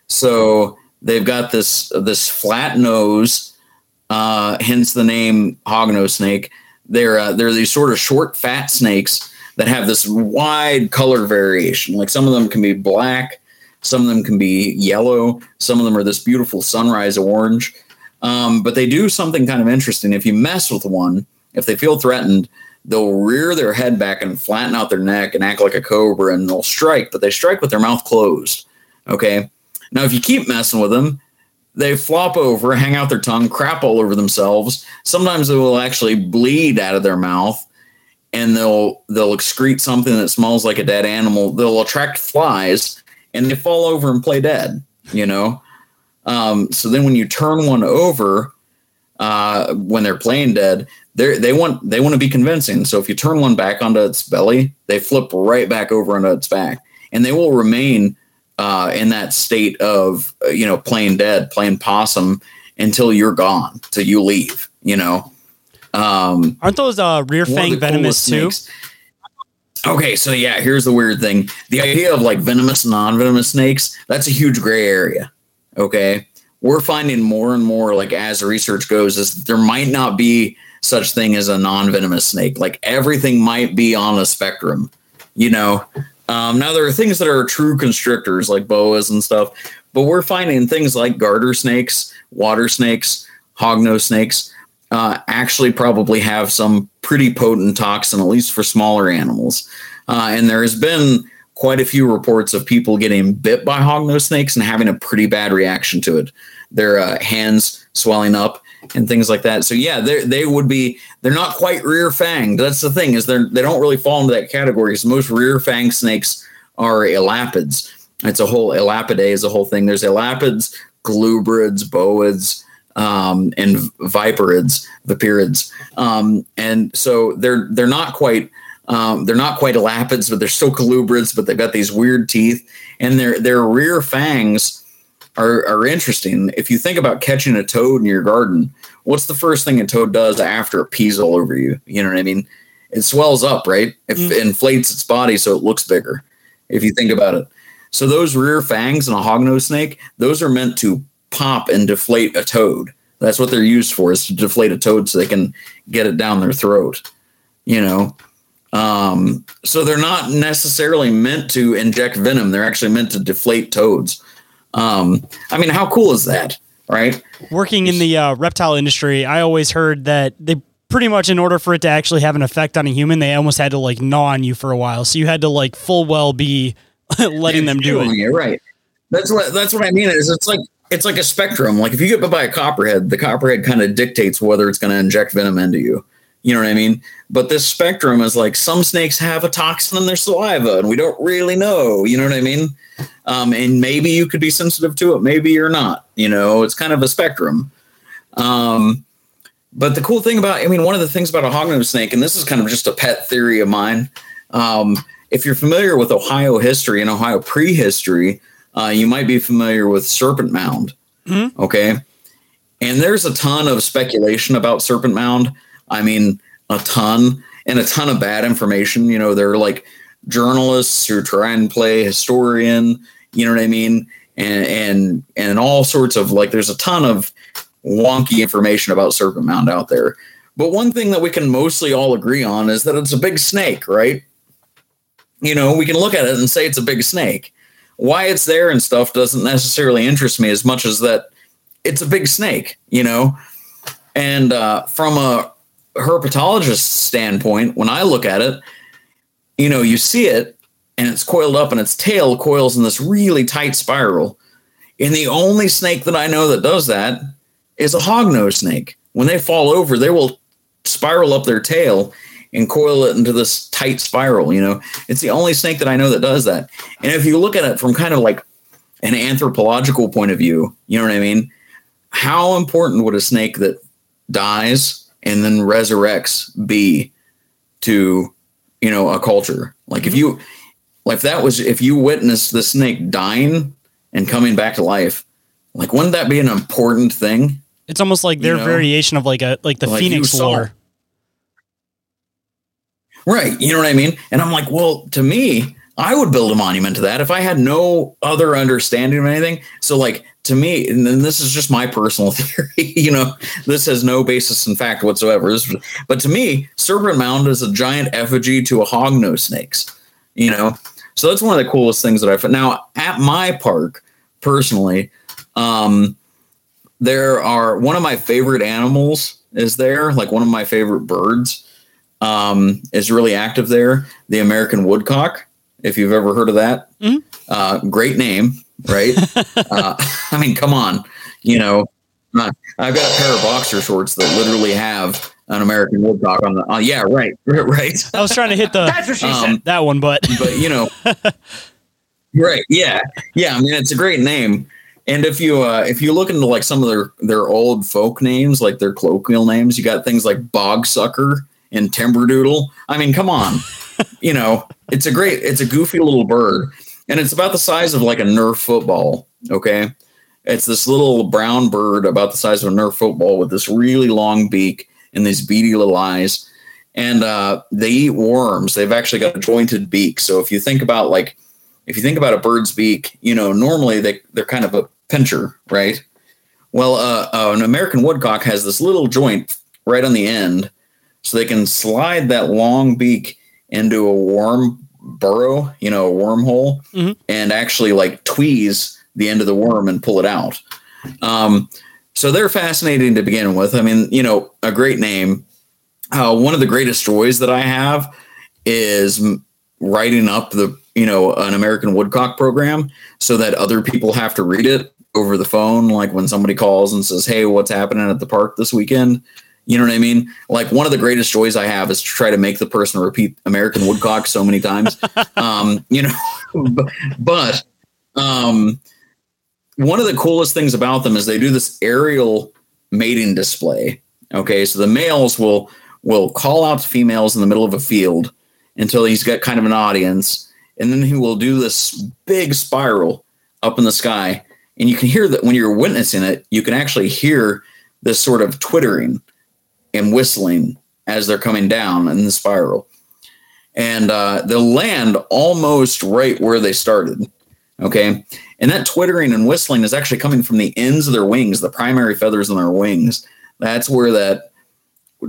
so they've got this this flat nose, uh, hence the name hognose snake. They're uh, they're these sort of short, fat snakes that have this wide color variation. Like some of them can be black, some of them can be yellow, some of them are this beautiful sunrise orange. Um, but they do something kind of interesting. If you mess with one, if they feel threatened, they'll rear their head back and flatten out their neck and act like a cobra and they'll strike, but they strike with their mouth closed. Okay. Now, if you keep messing with them, they flop over, hang out their tongue, crap all over themselves. Sometimes they will actually bleed out of their mouth and they'll they'll excrete something that smells like a dead animal. They'll attract flies and they fall over and play dead, you know. Um, so then when you turn one over, uh, when they're playing dead, they they want they want to be convincing. So if you turn one back onto its belly, they flip right back over onto its back, and they will remain uh, in that state of you know playing dead, playing possum until you're gone, till you leave. You know, um, aren't those uh, rear fang venomous too? Snakes. Okay, so yeah, here's the weird thing: the idea of like venomous, non-venomous snakes. That's a huge gray area. Okay, we're finding more and more, like as research goes, is there might not be such thing as a non-venomous snake. Like everything might be on a spectrum. You know, um, now there are things that are true constrictors like boas and stuff, but we're finding things like garter snakes, water snakes, hognose snakes uh, actually probably have some pretty potent toxin, at least for smaller animals. Uh, and there has been quite a few reports of people getting bit by hognose snakes and having a pretty bad reaction to it. Their uh, hands swelling up and things like that. So yeah, they they would be they're not quite rear fanged. That's the thing is they're they don't really fall into that category. So most rear fang snakes are elapids. It's a whole elapidae is a whole thing. There's elapids, colubrids, boids, um, and viperids, viperids. Um, and so they're they're not quite um, they're not quite elapids, but they're still colubrids, but they've got these weird teeth, and their their rear fangs are, are interesting. If you think about catching a toad in your garden, what's the first thing a toad does after it pees all over you? You know what I mean? It swells up, right? It mm. inflates its body so it looks bigger. If you think about it, so those rear fangs in a hognose snake, those are meant to pop and deflate a toad. That's what they're used for, is to deflate a toad so they can get it down their throat. You know, um, so they're not necessarily meant to inject venom. They're actually meant to deflate toads. Um, I mean, how cool is that, right? Working in the uh, reptile industry, I always heard that they pretty much, in order for it to actually have an effect on a human, they almost had to like gnaw on you for a while. So you had to like full well be (laughs) letting them do it. Right. That's what that's what I mean. Is it's like it's like a spectrum. Like if you get bit by a copperhead, the copperhead kind of dictates whether it's going to inject venom into you. You know what I mean? But this spectrum is like some snakes have a toxin in their saliva, and we don't really know. You know what I mean? Um, and maybe you could be sensitive to it, maybe you're not. You know, it's kind of a spectrum. Um, but the cool thing about, I mean, one of the things about a hognose snake, and this is kind of just a pet theory of mine. Um, if you're familiar with Ohio history and Ohio prehistory, uh, you might be familiar with Serpent Mound. Mm-hmm. Okay. And there's a ton of speculation about Serpent Mound. I mean, a ton and a ton of bad information. You know, they're like journalists who try and play historian, you know what I mean? And and and all sorts of like there's a ton of wonky information about Serpent Mound out there. But one thing that we can mostly all agree on is that it's a big snake, right? You know, we can look at it and say it's a big snake. Why it's there and stuff doesn't necessarily interest me as much as that it's a big snake, you know? And uh, from a herpetologist standpoint, when I look at it, you know, you see it and it's coiled up and its tail coils in this really tight spiral. And the only snake that I know that does that is a hognose snake. When they fall over, they will spiral up their tail and coil it into this tight spiral. You know, it's the only snake that I know that does that. And if you look at it from kind of like an anthropological point of view, you know what I mean? How important would a snake that dies and then resurrects be to you know a culture like mm-hmm. if you like that was if you witnessed the snake dying and coming back to life like wouldn't that be an important thing it's almost like their you know? variation of like a like the like phoenix lore right you know what i mean and i'm like well to me i would build a monument to that if i had no other understanding of anything so like to me, and then this is just my personal (laughs) theory, you know, this has no basis in fact whatsoever. But to me, Serpent Mound is a giant effigy to a hognose snakes, you know. So that's one of the coolest things that I found. Now, at my park, personally, um, there are one of my favorite animals is there, like one of my favorite birds. Um, is really active there. The American woodcock, if you've ever heard of that, uh, great name, right? (laughs) uh, I mean, come on, you know, uh, I've got a pair of boxer shorts that literally have an American woodcock on the. Uh, yeah, right, (laughs) right. I was trying to hit the (laughs) That's what she said. Um, that one, but but you know, right? Yeah, yeah. I mean, it's a great name. And if you uh, if you look into like some of their their old folk names, like their colloquial names, you got things like bog sucker and timberdoodle. I mean, come on, (laughs) you know, it's a great, it's a goofy little bird, and it's about the size of like a Nerf football. Okay, it's this little brown bird about the size of a Nerf football with this really long beak and these beady little eyes. And uh, they eat worms. They've actually got a jointed beak. So if you think about like, if you think about a bird's beak, you know, normally they, they're kind of a pincher, right? Well, uh, uh, an American woodcock has this little joint right on the end, so they can slide that long beak into a worm burrow, you know, a wormhole, Mhm. and actually like tweeze the end of the worm and pull it out. Um, so they're fascinating to begin with. I mean, you know, a great name. Uh, one of the greatest joys that I have is writing up the, you know, an American Woodcock program so that other people have to read it over the phone. Like when somebody calls and says, Hey, what's happening at the park this weekend? You know what I mean? Like one of the greatest joys I have is to try to make the person repeat American Woodcock so many times. (laughs) um, you know, (laughs) but, um, one of the coolest things about them is they do this aerial mating display. Okay, so the males will will call out to females in the middle of a field until he's got kind of an audience, and then he will do this big spiral up in the sky, and you can hear that when you're witnessing it, you can actually hear this sort of twittering and whistling as they're coming down in the spiral, and uh, they'll land almost right where they started. Okay. And that twittering and whistling is actually coming from the ends of their wings, the primary feathers on their wings. That's where that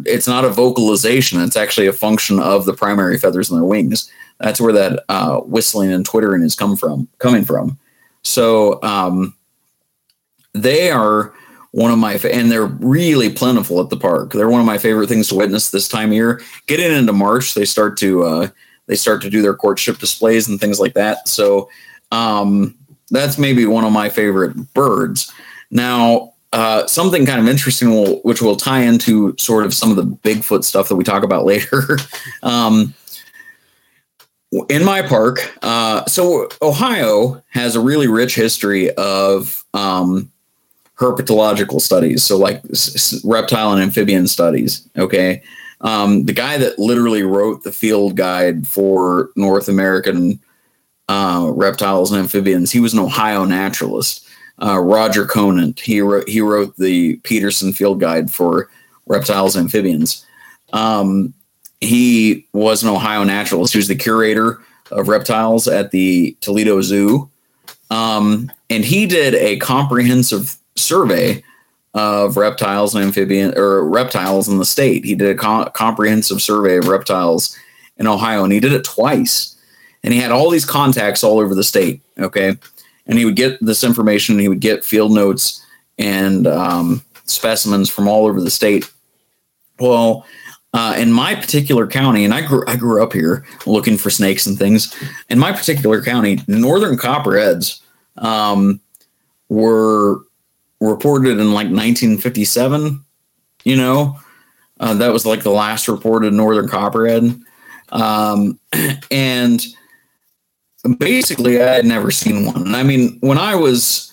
it's not a vocalization, it's actually a function of the primary feathers on their wings. That's where that uh, whistling and twittering is come from coming from. So um, they are one of my and they're really plentiful at the park. They're one of my favorite things to witness this time of year. Getting into March, they start to uh, they start to do their courtship displays and things like that. So um, that's maybe one of my favorite birds. Now, uh, something kind of interesting, will, which will tie into sort of some of the Bigfoot stuff that we talk about (laughs) later. um, in my park, uh, so Ohio has a really rich history of um, herpetological studies, so like s- reptile and amphibian studies. Okay. Um, the guy that literally wrote the field guide for North American uh, reptiles and amphibians. He was an Ohio naturalist. Uh, Roger Conant. He wrote he wrote the Peterson Field Guide for reptiles and amphibians. Um, he was an Ohio naturalist. He was the curator of reptiles at the Toledo Zoo, um, and he did a comprehensive survey of reptiles and amphibian or reptiles in the state. He did a co- comprehensive survey of reptiles in Ohio, and he did it twice and he had all these contacts all over the state. Okay, and he would get this information. He would get field notes and um, specimens from all over the state. Well, uh, in my particular county, and I grew I grew up here looking for snakes and things. In my particular county, northern copperheads um, were reported in like 1957. You know, uh, that was like the last reported northern copperhead. Um, (clears throat) and basically I had never seen one. I mean, when I was,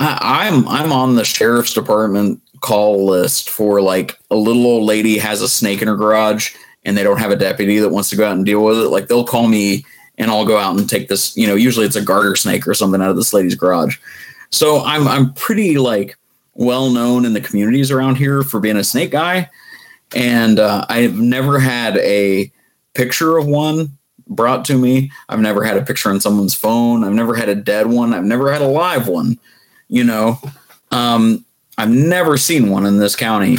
I, I'm I'm on the sheriff's department call list for like a little old lady has a snake in her garage and they don't have a deputy that wants to go out and deal with it. Like they'll call me and I'll go out and take this. You know, usually it's a garter snake or something out of this lady's garage. So I'm I'm pretty like well known in the communities around here for being a snake guy, and uh, I've never had a picture of one brought to me. I've never had a picture on someone's phone. I've never had a dead one. I've never had a live one. You know, um, I've never seen one in this county.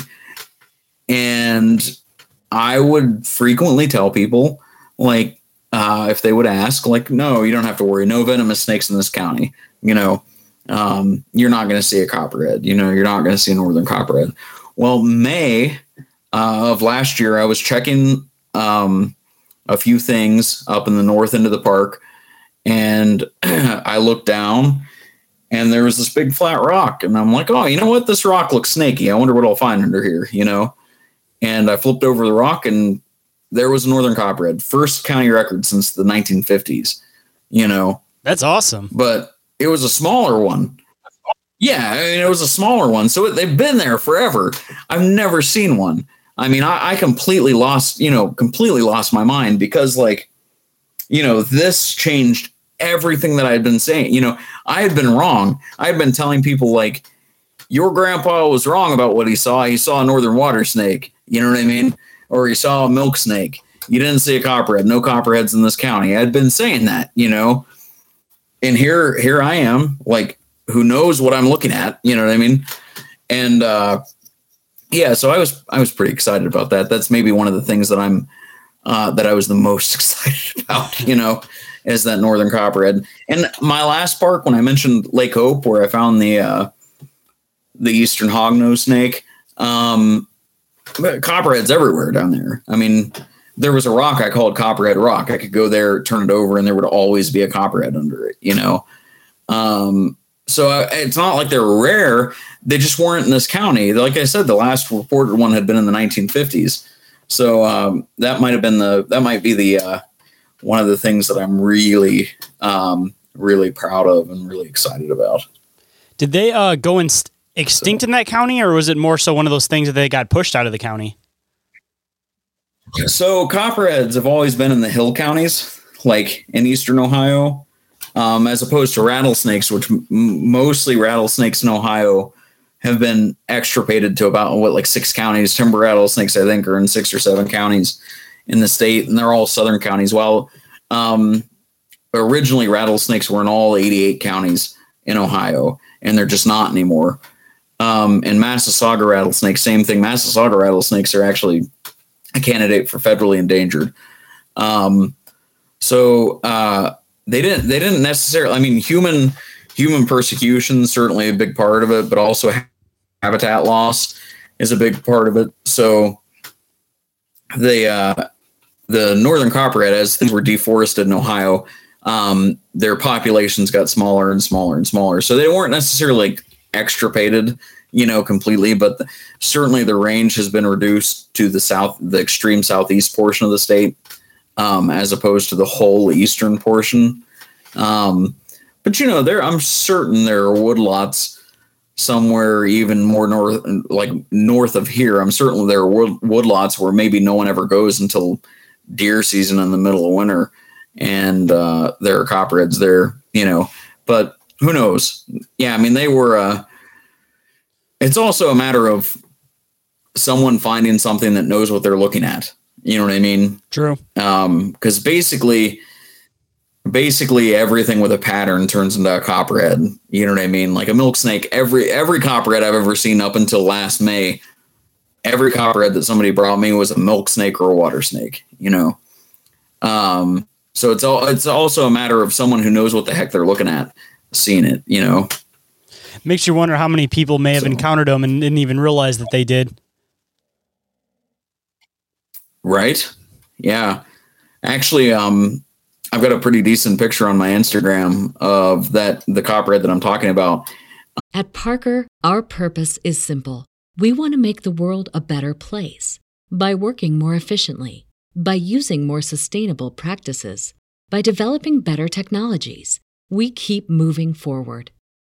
And I would frequently tell people, like, uh, if they would ask, like, no, you don't have to worry. No venomous snakes in this county. You know, um, you're not going to see a copperhead. You know, you're not going to see a northern copperhead. Well, May uh, of last year, I was checking um, a few things up in the north end of the park, and (clears throat) I looked down, and there was this big flat rock, and I'm like, oh, you know what? This rock looks snaky. I wonder what I'll find under here, you know. And I flipped over the rock, and there was a northern copperhead, first county record since the 1950s. You know, That's awesome. but it was a smaller one. Yeah, I mean, it was a smaller one. So they've been there forever. I've never seen one. I mean, I, I completely lost, you know, completely lost my mind because, like, you know, this changed everything that I had been saying. You know, I had been wrong. I had been telling people, like, your grandpa was wrong about what he saw. He saw a northern water snake. You know what I mean? Or he saw a milk snake. You didn't see a copperhead. No copperheads in this county. I had been saying that, you know. And here, here I am, like, who knows what I'm looking at? You know what I mean? And uh, yeah, so I was, I was pretty excited about that. That's maybe one of the things that I'm, uh, that I was the most (laughs) excited about. You know, is that northern copperhead. And my last park, when I mentioned Lake Hope, where I found the uh, the eastern hognose snake, um, copperheads everywhere down there. I mean, there was a rock I called Copperhead Rock. I could go there, turn it over, and there would always be a copperhead under it. You know, um, so uh, it's not like they're rare. They just weren't in this county. Like I said, the last reported one had been in the 1950s. So um, that might have been the that might be the uh, one of the things that I'm really um, really proud of and really excited about. Did they uh, go in st- extinct in that county, or was it more so one of those things that they got pushed out of the county? So copperheads have always been in the hill counties, like in eastern Ohio, um, as opposed to rattlesnakes, which m- mostly rattlesnakes in Ohio have been extirpated to about what like six counties. Timber rattlesnakes, I think, are in six or seven counties in the state, and they're all southern counties. While um, originally rattlesnakes were in all 88 counties in Ohio, and they're just not anymore. Um, and Massasauga rattlesnakes, same thing. Massasauga rattlesnakes are actually a candidate for federally endangered. Um, so uh, they didn't they didn't necessarily. I mean, human human persecution certainly a big part of it, but also habitat loss is a big part of it. So the uh, the northern copperhead, as things were deforested in Ohio, um, their populations got smaller and smaller and smaller. So they weren't necessarily extirpated, you know, completely, but certainly the range has been reduced to the south, the extreme southeast portion of the state, um, as opposed to the whole eastern portion. Um, but you know, there I'm certain there are woodlots somewhere even more north, like north of here. I'm certain there are wood, woodlots where maybe no one ever goes until deer season in the middle of winter, and uh, there are copperheads there. You know, but who knows? Yeah, I mean they were. Uh, it's also a matter of someone finding something that knows what they're looking at. You know what I mean? True. Um, because basically, basically everything with a pattern turns into a copperhead. You know what I mean? Like a milk snake. Every every copperhead I've ever seen up until last May, every copperhead that somebody brought me was a milk snake or a water snake. You know. Um. So it's all it's also a matter of someone who knows what the heck they're looking at, seeing it. You know. Makes you wonder how many people may have So- encountered them and didn't even realize that they did. Right? Yeah. Actually, um, I've got a pretty decent picture on my Instagram of that the copperhead that I'm talking about. At Parker, our purpose is simple. We want to make the world a better place by working more efficiently, by using more sustainable practices, by developing better technologies. We keep moving forward.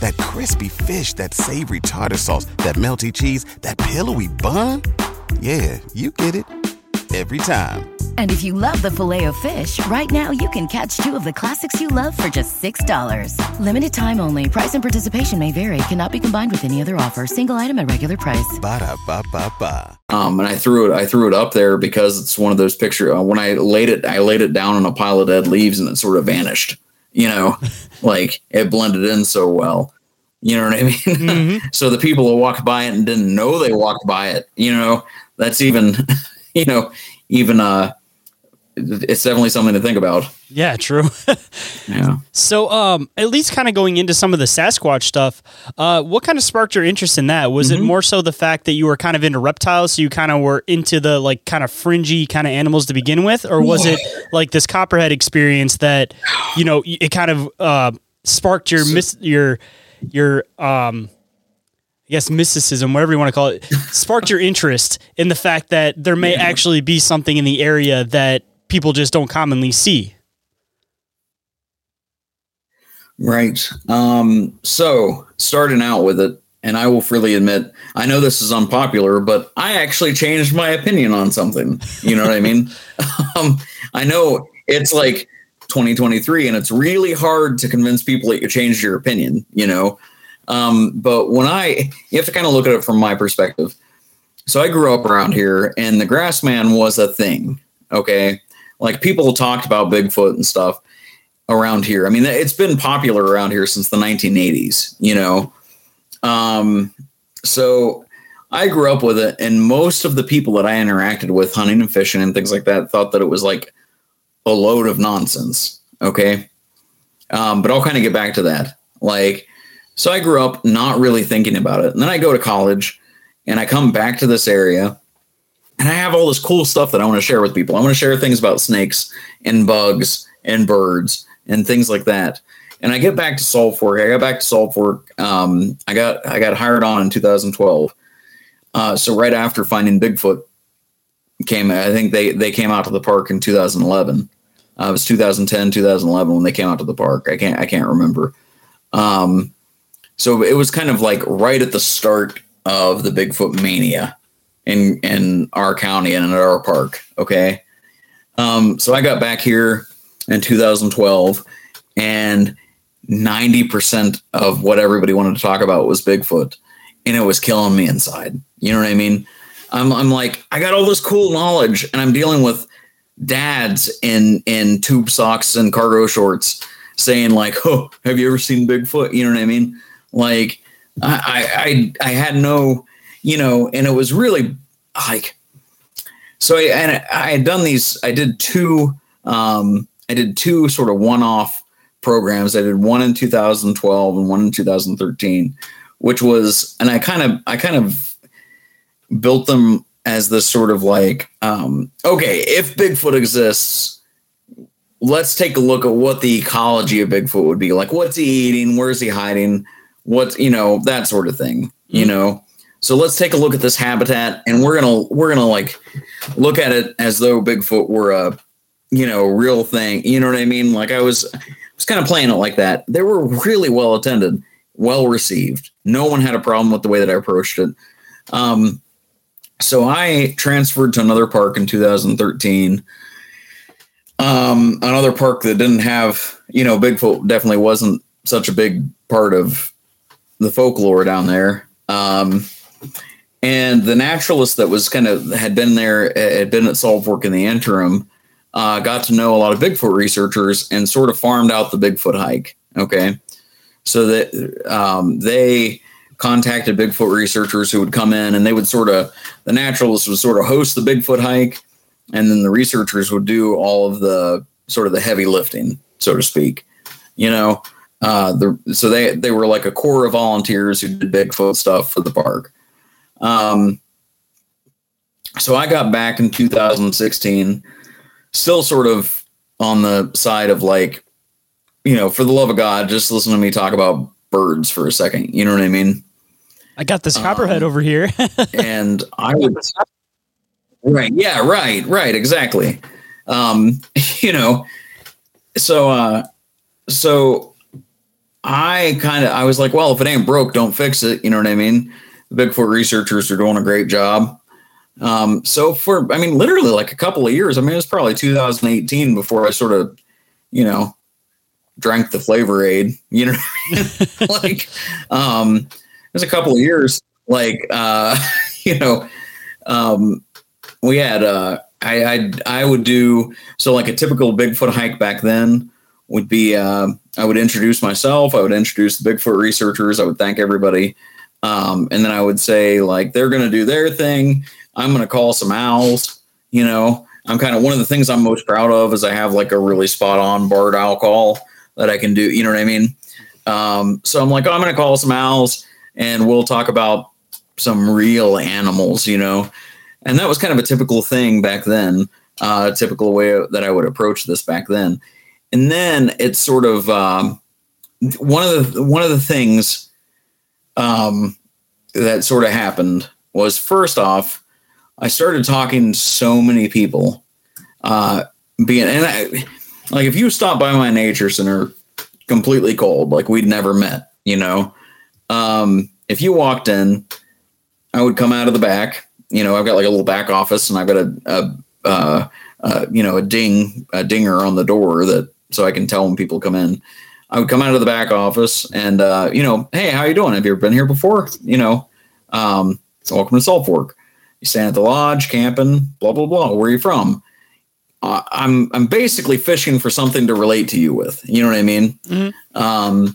That crispy fish, that savory tartar sauce, that melty cheese, that pillowy bun. Yeah, you get it. Every time. And if you love the filet of fish, right now you can catch two of the classics you love for just $6. Limited time only. Price and participation may vary. Cannot be combined with any other offer. Single item at regular price. Ba da ba ba ba. Um, and I threw it. I threw it up there because it's one of those picture. Uh, when I laid it, I laid it down on a pile of dead leaves, and it sort of vanished. You know, (laughs) like it blended in so well. You know what I (laughs) mean? Mm-hmm. so the people who walked by it and didn't know they walked by it. You know, that's even. (laughs) You know, even uh, it's definitely something to think about. Yeah, true. (laughs) Yeah. so, um, at least kind of going into some of the Sasquatch stuff, uh, what kind of sparked your interest in that? Was it more so the fact that you were kind of into reptiles, so you kind of were into the like kind of fringy kind of animals to begin with, or was it (sighs) like this copperhead experience that you know it kind of uh, sparked your mis- your your um, I guess mysticism, whatever you want to call it, sparked your (laughs) interest in the fact that there may actually be something in the area that people just don't commonly see. Right. Um, so starting out with it, and I will freely admit, I know this is unpopular, but I actually changed my opinion on something. You know what I mean? (laughs) Um, I know it's like 2023, and it's really hard to convince people that you changed your opinion. You know, um, but when I, you have to kind of look at it from my perspective. So I grew up around here, and the Grassman was a thing. Okay, like people talked about Bigfoot and stuff around here. I mean, it's been popular around here since the 1980s, you know. Um, so I grew up with it, and most of the people that I interacted with, hunting and fishing and things like that, thought that it was like a load of nonsense. Okay. Um, but I'll kind of get back to that. Like, so I grew up not really thinking about it. And then I go to college and I come back to this area and I have all this cool stuff that I want to share with people. I want to share things about snakes and bugs and birds and things like that. And I get back to Salt Fork. I got back to Salt Fork. Um, I got I got hired on in 2012. Uh, so right after finding Bigfoot came, I think they they came out to the park in 2011. Uh, it was 2010, 2011 when they came out to the park. I can't I can't remember. Um, so it was kind of like right at the start of the Bigfoot mania in in our county and at our park. Okay. Um, so I got back here in 2012, and 90% of what everybody wanted to talk about was Bigfoot, and it was killing me inside. You know what I mean? I'm I'm like I got all this cool knowledge, and I'm dealing with dads in in tube socks and cargo shorts saying like, "Oh, have you ever seen Bigfoot?" You know what I mean? Like I I I had no, you know, and it was really like so I and I had done these. I did two. Um, I did two sort of one-off programs. I did one in 2012 and one in 2013, which was, and I kind of, I kind of built them as this sort of like, um, okay, if Bigfoot exists, let's take a look at what the ecology of Bigfoot would be like. What's he eating? Where's he hiding? What's, you know that sort of thing. You know. So let's take a look at this habitat, and we're gonna we're gonna like look at it as though Bigfoot were a you know real thing. You know what I mean? Like I was was kind of playing it like that. They were really well attended, well received. No one had a problem with the way that I approached it. Um, so I transferred to another park in 2013. Um, another park that didn't have, you know, Bigfoot definitely wasn't such a big part of the folklore down there. Um, and the naturalist that was kind of had been there, had been at Salt Fork in the interim, uh, got to know a lot of Bigfoot researchers and sort of farmed out the Bigfoot hike. Okay. So that um, they contacted Bigfoot researchers who would come in and they would sort of, the naturalist would sort of host the Bigfoot hike. And then the researchers would do all of the sort of the heavy lifting, so to speak. You know, uh, the, so they, they were like a core of volunteers who did Bigfoot stuff for the park. Um, so I got back in 2016, still sort of on the side of like, you know, for the love of God, just listen to me talk about birds for a second. You know what I mean? I got this copperhead over here. (laughs) and I would, right. Yeah. Right. Right. Exactly. Um, (laughs) you know, so, uh, so I kind of, I was like, well, if it ain't broke, don't fix it. You know what I mean? The Bigfoot researchers are doing a great job. Um, so for, I mean, literally like a couple of years, I mean, it was probably 2018 before I sort of, you know, drank the flavor aid, you know, (laughs) (laughs) like, um, it was a couple of years, like, uh, (laughs) you know, um, we had, uh, I, I, I would do, so like a typical Bigfoot hike back then would be, uh, I would introduce myself. I would introduce the Bigfoot researchers. I would thank everybody. Um, and then I would say like, they're going to do their thing. I'm going to call some owls, you know, I'm kind of one of the things I'm most proud of is I have like a really spot on barred owl call that I can do. You know what I mean? Um, so I'm like, oh, I'm going to call some owls and we'll talk about some real animals, you know? And that was kind of a typical thing back then, uh, typical way that I would approach this back then. And then it's sort of, um, one of the, one of the things, um, that sort of happened was first off, I started talking to so many people, uh, being, and I, like if you stop by my nature center completely cold, like we'd never met, you know, um, if you walked in, I would come out of the back, you know, I've got like a little back office and I've got a, a uh, uh, you know, a ding, a dinger on the door that, so I can tell when people come in. I would come out of the back office and, uh, you know, hey, how you doing? Have you ever been here before? You know, um, welcome to Salt Fork. You staying at the lodge, camping, blah blah blah. Where are you from? Uh, I'm I'm basically fishing for something to relate to you with. You know what I mean? Mm-hmm. Um,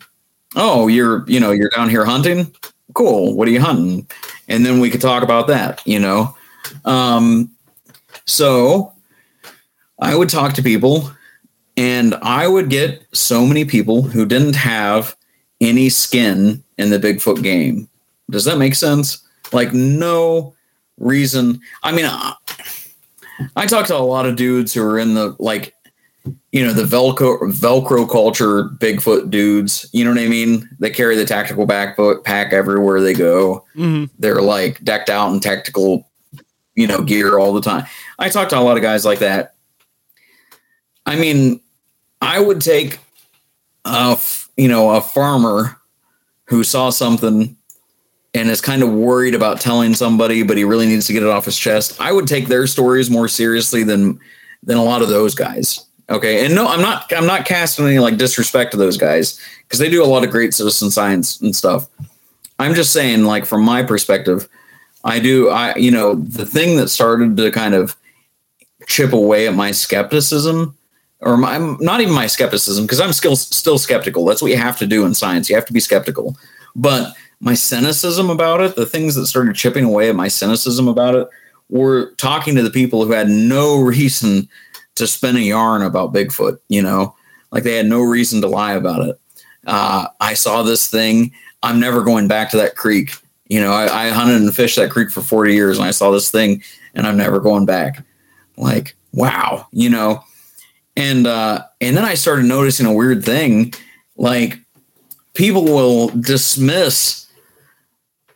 oh, you're you know you're down here hunting. Cool. What are you hunting? And then we could talk about that. You know. Um, so I would talk to people, and I would get so many people who didn't have any skin in the Bigfoot game. Does that make sense? Like no reason. I mean, I, I talk to a lot of dudes who are in the like, you know, the Velcro Velcro culture, Bigfoot dudes. You know what I mean? They carry the tactical backpack everywhere they go. Mm-hmm. They're like decked out in tactical, you know, gear all the time. I talk to a lot of guys like that. I mean, I would take a you know a farmer who saw something and is kind of worried about telling somebody, but he really needs to get it off his chest. I would take their stories more seriously than than a lot of those guys. Okay, and no, I'm not I'm not casting any like disrespect to those guys because they do a lot of great citizen science and stuff. I'm just saying, like from my perspective, I do I you know the thing that started to kind of chip away at my skepticism or my, not even my skepticism because I'm still still skeptical. That's what you have to do in science. You have to be skeptical. But my cynicism about it, the things that started chipping away at my cynicism about it, were talking to the people who had no (laughs) reason to spin a yarn about Bigfoot. You know, like they had no reason to lie about it. Uh, I saw this thing. I'm never going back to that creek. You know, I, I hunted and fished that creek for 40 years, and I saw this thing, and I'm never going back. Like, wow, you know. And uh, and then I started noticing a weird thing, like people will dismiss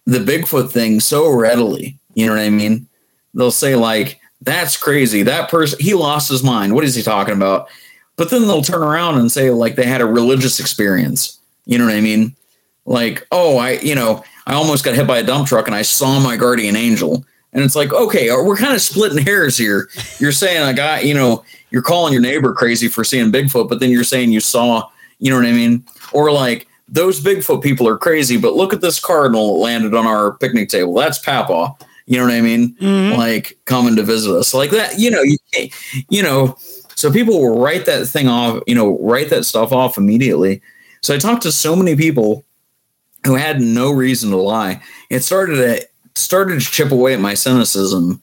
the Bigfoot thing so readily. You know what I mean? They'll say like, "That's crazy. That person he lost his mind. What is he talking about?" But then they'll turn around and say like they had a religious experience. You know what I mean? Like, "Oh, I, you know, I almost got hit by a dump truck and I saw my guardian angel." And it's like, okay, we're kind of splitting hairs here. You're saying a guy, you know, you're calling your neighbor crazy for seeing Bigfoot, but then you're saying you saw, you know what I mean? Or like, those Bigfoot people are crazy, but look at this cardinal that landed on our picnic table. That's Papa. You know what I mean? Mhm. Like coming to visit us like that. You know, you, you know. So people will write that thing off. You know, write that stuff off immediately. So I talked to so many people who had no reason to lie. It started to started to chip away at my cynicism.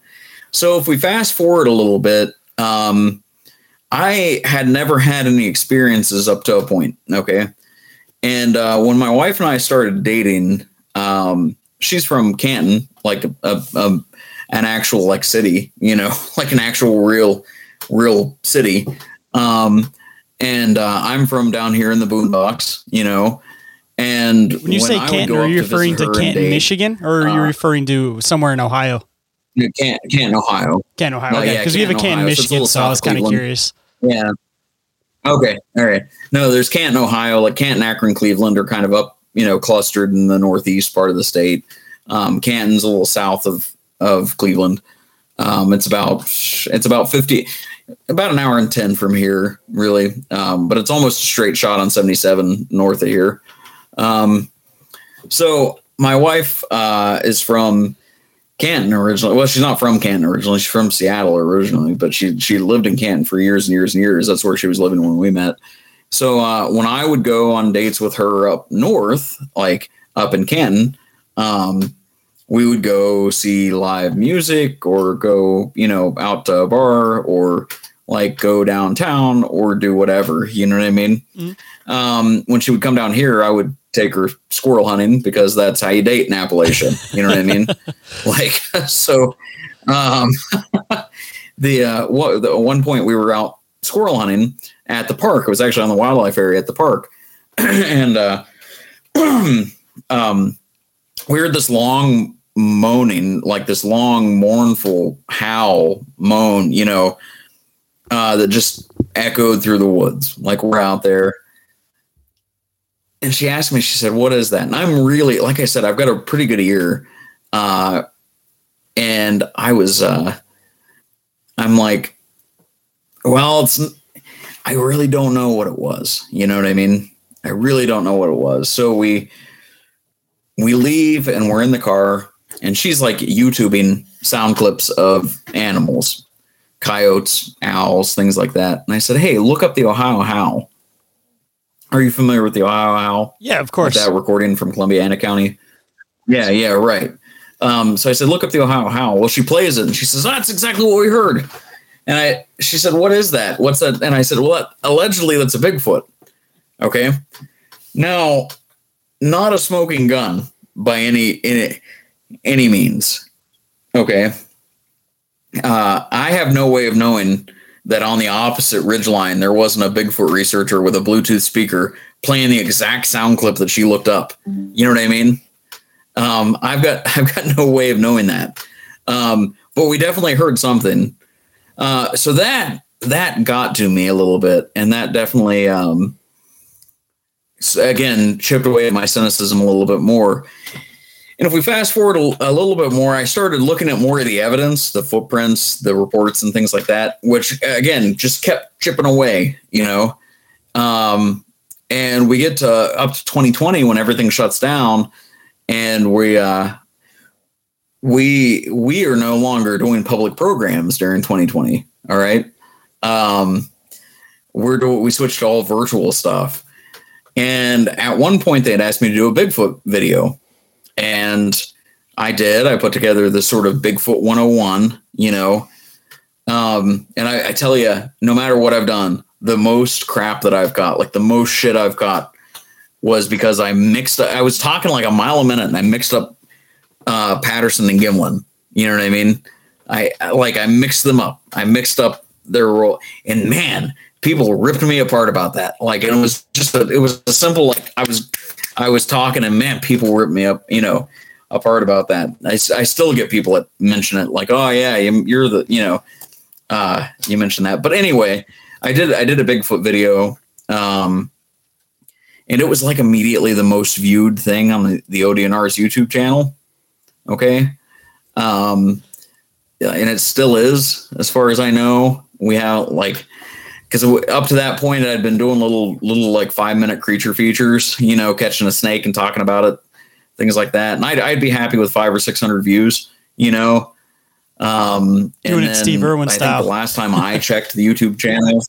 So if we fast forward a little bit, um, I had never had any experiences up to a point. Okay. And uh, when my wife and I started dating, um, she's from Canton, like a, a, a, an actual like city, you know, (laughs) like an actual real, real city. Um, and uh, I'm from down here in the boondocks, you know. And When you say I Canton, are you referring to Canton, date- Michigan, or are you uh, referring to somewhere in Ohio? Canton, Canton, Ohio. Canton, Ohio. Oh, Okay, yeah, because we have a Canton, Ohio. So Michigan, little so I was kind of curious. Yeah. Okay. All right. No, there's Canton, Ohio. Like Canton, Akron, Cleveland are kind of up, you know, clustered in the northeast part of the state. Um, Canton's a little south of of Cleveland. Um, it's about it's about fifty, about an hour and ten from here, really. Um, but it's almost a straight shot on seventy seven north of here. Um, so my wife uh, is from Canton originally. Well, she's not from Canton originally. She's from Seattle originally, but she she lived in Canton for years and years and years. That's where she was living when we met. So uh, when I would go on dates with her up north, like up in Canton, um, we would go see live music or go, you know, out to a bar or like go downtown or do whatever. You know what I mean? Mm-hmm. Um, when she would come down here, I would take her squirrel hunting because that's how you date in Appalachia. You know what I mean? (laughs) like, (laughs) so, um, (laughs) the, uh, what, the one point we were out squirrel hunting at the park. It was actually on the wildlife area at the park. (clears throat) and, uh, (clears throat) um, we heard this long moaning, like this long mournful howl moan, you know, uh, that just echoed through the woods. Like we're out there. And she asked me, she said, What is that? And I'm really, like I said, I've got a pretty good ear. Uh, and I was, uh, I'm like, well, it's, I really don't know what it was. You know what I mean? I really don't know what it was. So we, we leave and we're in the car and she's like YouTubing sound clips of animals, coyotes, owls, things like that. And I said, Hey, look up the Ohio Howl. Are you familiar with the Ohio Howl? Yeah, of course. That recording from Columbiana County. Yeah, yeah, right. Um, so I said, look up the Ohio Howl. Well, she plays it and she says, that's exactly what we heard. And I, she said, what is that? What's that? And I said, well, allegedly that's a Bigfoot. Okay. Now, not a smoking gun by any, any, any means. Okay. Uh, I have no way of knowing that on the opposite ridge line there wasn't a Bigfoot researcher with a Bluetooth speaker playing the exact sound clip that she looked up. You know what I mean? Um, I've got (laughs) I've got no way of knowing that. Um, but we definitely heard something. Uh, so that that got to me a little bit, and that definitely um, again chipped away at my cynicism a little bit more. And if we fast forward a, a, little bit more, I started looking at more of the evidence, the footprints, the reports, and things like that, which again just kept chipping away, you know. Um, and we get to up to 2020 when everything shuts down, and we uh, we we are no longer doing public programs during 2020. All right, um, we're doing we switched to all virtual stuff. And at one point, they had asked me to do a Bigfoot video and I did. I put together the sort of Bigfoot 101, you know. Um, and I, I tell you, no matter what I've done, the most crap that I've got, like the most shit I've got, was because I mixed. Up, I was talking like a mile a minute, and I mixed up uh, Patterson and Gimlin. You know what I mean? I like I mixed them up. I mixed up their role, and man, people ripped me apart about that. Like it was just a, it was a simple like I was I was talking and man, people ripped me up, you know, apart about that. I, I still get people that mention it like, oh yeah, you're the, you know, uh, you mentioned that. But anyway, I did, I did a Bigfoot video. Um, and it was like immediately the most viewed thing on the, the ODNR's YouTube channel. Okay. Um, and it still is, as far as I know. We have like because up to that point I'd been doing little little like five minute creature features, you know, catching a snake and talking about it, things like that. And I'd, I'd be happy with five or six hundred views, you know. Um, doing it Steve Irwin I style. the last time I (laughs) checked the YouTube channel.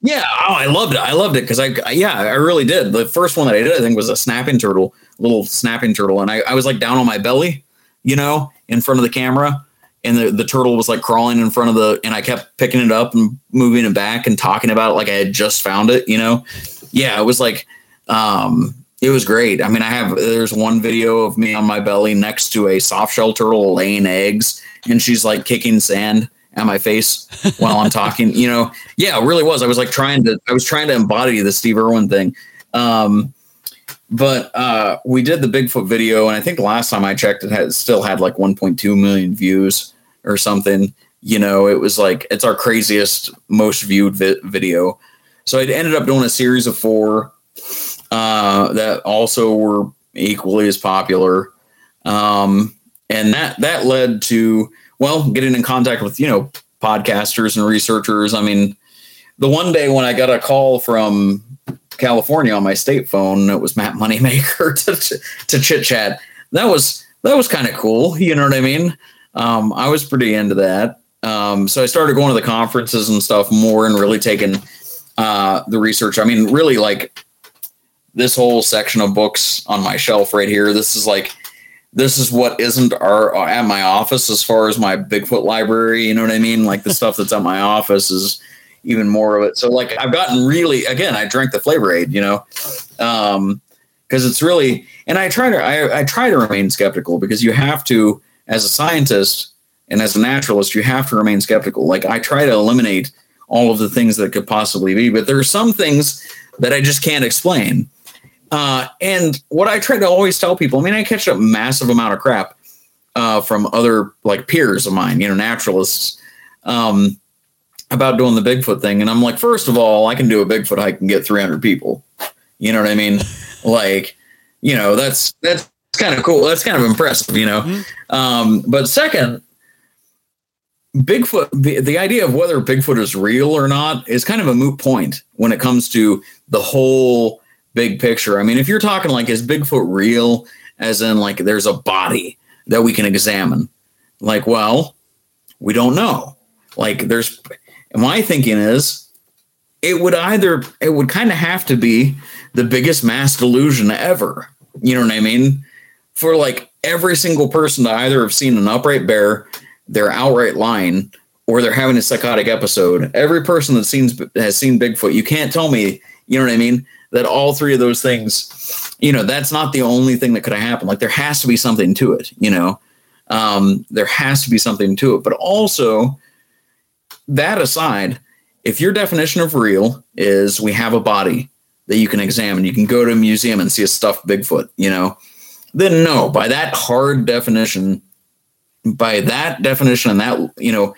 Yeah, oh, I loved it. I loved it because I, yeah, I really did. The first one that I did, I think, was a snapping turtle, little snapping turtle, and I, I was like down on my belly, you know, in front of the camera, and the, the turtle was like crawling in front of the and I kept picking it up and moving it back and talking about it like I had just found it, you know. Yeah, it was like um it was great. I mean, I have there's one video of me on my belly next to a soft shell turtle laying eggs and she's like kicking sand at my face while I'm talking, you know. Yeah, it really was. I was like trying to I was trying to embody the Steve Irwin thing. Um but uh, we did the Bigfoot video, and I think last time I checked, it had still had like 1.2 million views or something. You know, it was like it's our craziest, most viewed vi- video. So I ended up doing a series of four uh, that also were equally as popular, um, and that that led to well, getting in contact with, you know, podcasters and researchers. I mean, the one day when I got a call from California on my state phone, it was Matt (laughs) Moneymaker to, to chit chat. That was, that was kind of cool. You know what I mean? Um, I was pretty into that. Um, so I started going to the conferences and stuff more and really taking uh, the research. I mean, really like this whole section of books on my shelf right here. This is like this is what isn't our at my office as far as my Bigfoot library. You know what I mean? Like the (laughs) stuff that's at my office is even more of it. So like I've gotten really again, I drank the flavor aid, you know. Um because it's really and I try to I, I try to remain skeptical because you have to as a scientist and as a naturalist, you have to remain skeptical. Like I try to eliminate all of the things that could possibly be, but there are some things that I just can't explain. Uh, and what I try to always tell people, I mean, I catch a massive amount of crap uh, from other like peers of mine, you know, naturalists, um, about doing the Bigfoot thing. And I'm like, first of all, I can do a Bigfoot hike and get 300 people. You know what I mean? (laughs) like, you know, that's that's kind of cool. That's kind of impressive, you know. Mm-hmm. Um, but second, Bigfoot, the, the idea of whether Bigfoot is real or not is kind of a moot point when it comes to the whole big picture. I mean, if you're talking like, is Bigfoot real, as in like there's a body that we can examine? Like, well, we don't know. Like, there's my thinking is it would either, it would kind of have to be the biggest mass delusion ever. You know what I mean? For like every single person to either have seen an upright bear they're outright lying or they're having a psychotic episode. Every person that seen has seen Bigfoot, you can't tell me, you know what I mean, that all three of those things, you know, that's not the only thing that could have happened. Like there has to be something to it, you know. Um, there has to be something to it. But also, that aside, if your definition of real is we have a body that you can examine, you can go to a museum and see a stuffed Bigfoot, you know, then no, by that hard definition, by that definition and that you know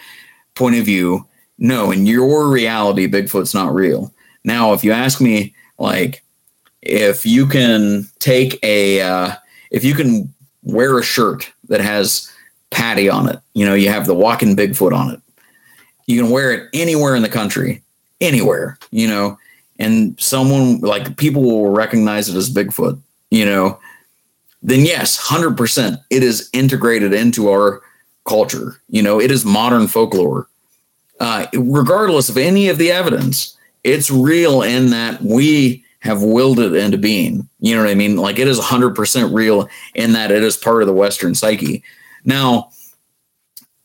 point of view, no, in your reality, Bigfoot's not real. Now, if you ask me, like, if you can take a, uh, if you can wear a shirt that has Patty on it, you know, you have the walking Bigfoot on it. You can wear it anywhere in the country, anywhere, you know, and someone like people will recognize it as Bigfoot, you know, then yes, 100% it is integrated into our culture. You know, it is modern folklore. Uh, regardless of any of the evidence, it's real in that we have willed it into being. You know what I mean? Like it is 100% real in that it is part of the Western psyche. Now,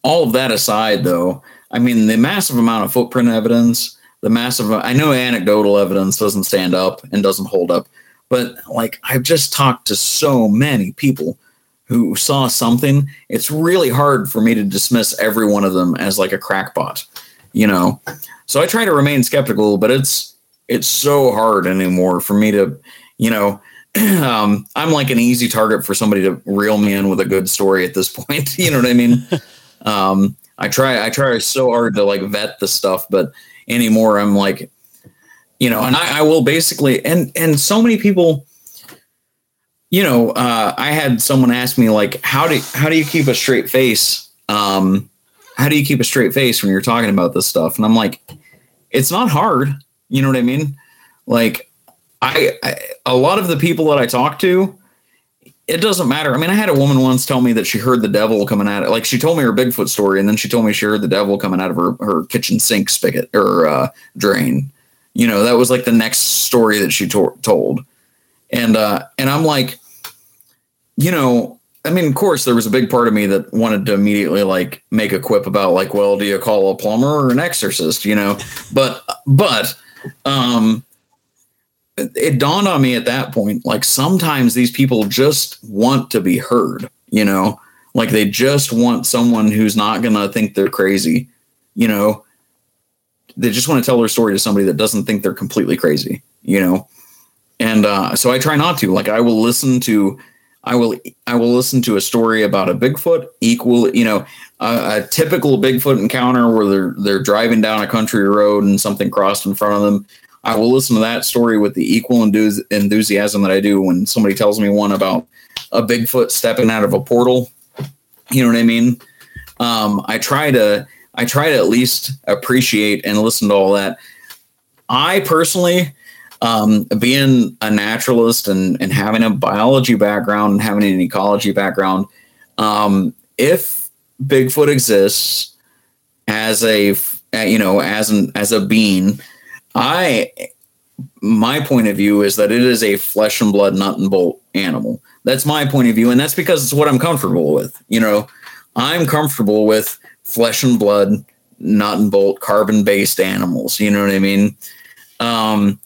all of that aside, though, I mean, the massive amount of footprint evidence, the massive, I know anecdotal evidence doesn't stand up and doesn't hold up, but like I've just talked to so many people who saw something. It's really hard for me to dismiss every one of them as like a crackpot, you know. So I try to remain skeptical, but it's it's so hard anymore for me to, you know, (clears throat) um, I'm like an easy target for somebody to reel me in with a good story at this point. (laughs) you know what I mean? (laughs) um, I try I try so hard to like vet the stuff, but anymore I'm like you know, and I, I, will basically, and and so many people, you know, uh, I had someone ask me like, how do how do you keep a straight face? Um, how do you keep a straight face when you're talking about this stuff? And I'm like, it's not hard. You know what I mean? Like, I, I a lot of the people that I talk to, it doesn't matter. I mean, I had a woman once tell me that she heard the devil coming out. Like she told me her Bigfoot story, and then she told me she heard the devil coming out of her, her kitchen sink spigot or uh, drain you know that was like the next story that she to- told and uh and i'm like you know i mean of course there was a big part of me that wanted to immediately like make a quip about like well do you call a plumber or an exorcist you know but but um it dawned on me at that point like sometimes these people just want to be heard you know like they just want someone who's not gonna think they're crazy you know they just want to tell their story to somebody that doesn't think they're completely crazy, you know. And uh, so I try not to. Like I will listen to, I will I will listen to a story about a Bigfoot equal, you know, a, a typical Bigfoot encounter where they're they're driving down a country road and something crossed in front of them. I will listen to that story with the equal enthusiasm that I do when somebody tells me one about a Bigfoot stepping out of a portal. You know what I mean? Um, I try to I try to at least appreciate and listen to all that. I personally, um, being a naturalist and, and having a biology background and having an ecology background, um, if Bigfoot exists as a you know as an as a being, I my point of view is that it is a flesh and blood nut and bolt animal. That's my point of view, and that's because it's what I'm comfortable with. You know, I'm comfortable with flesh and blood, nut and bolt, carbon based animals. You know what I mean? Um,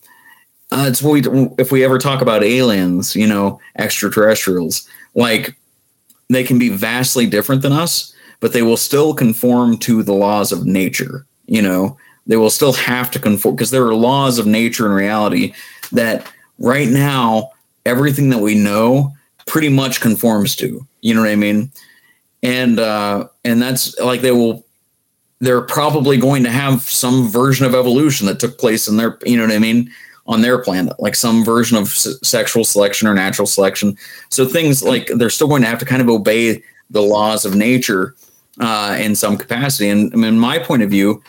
uh, it's what we if we ever talk about aliens, you know, extraterrestrials, like they can be vastly different than us, but they will still conform to the laws of nature. You know, they will still have to conform because there are laws of nature and reality that right now everything that we know pretty much conforms to. You know what I mean? And uh, and that's like they will. They're probably going to have some version of evolution that took place in their. You know what I mean? On their planet, like some version of s- sexual selection or natural selection. So things like they're still going to have to kind of obey the laws of nature uh, in some capacity. And I mean, my point of view,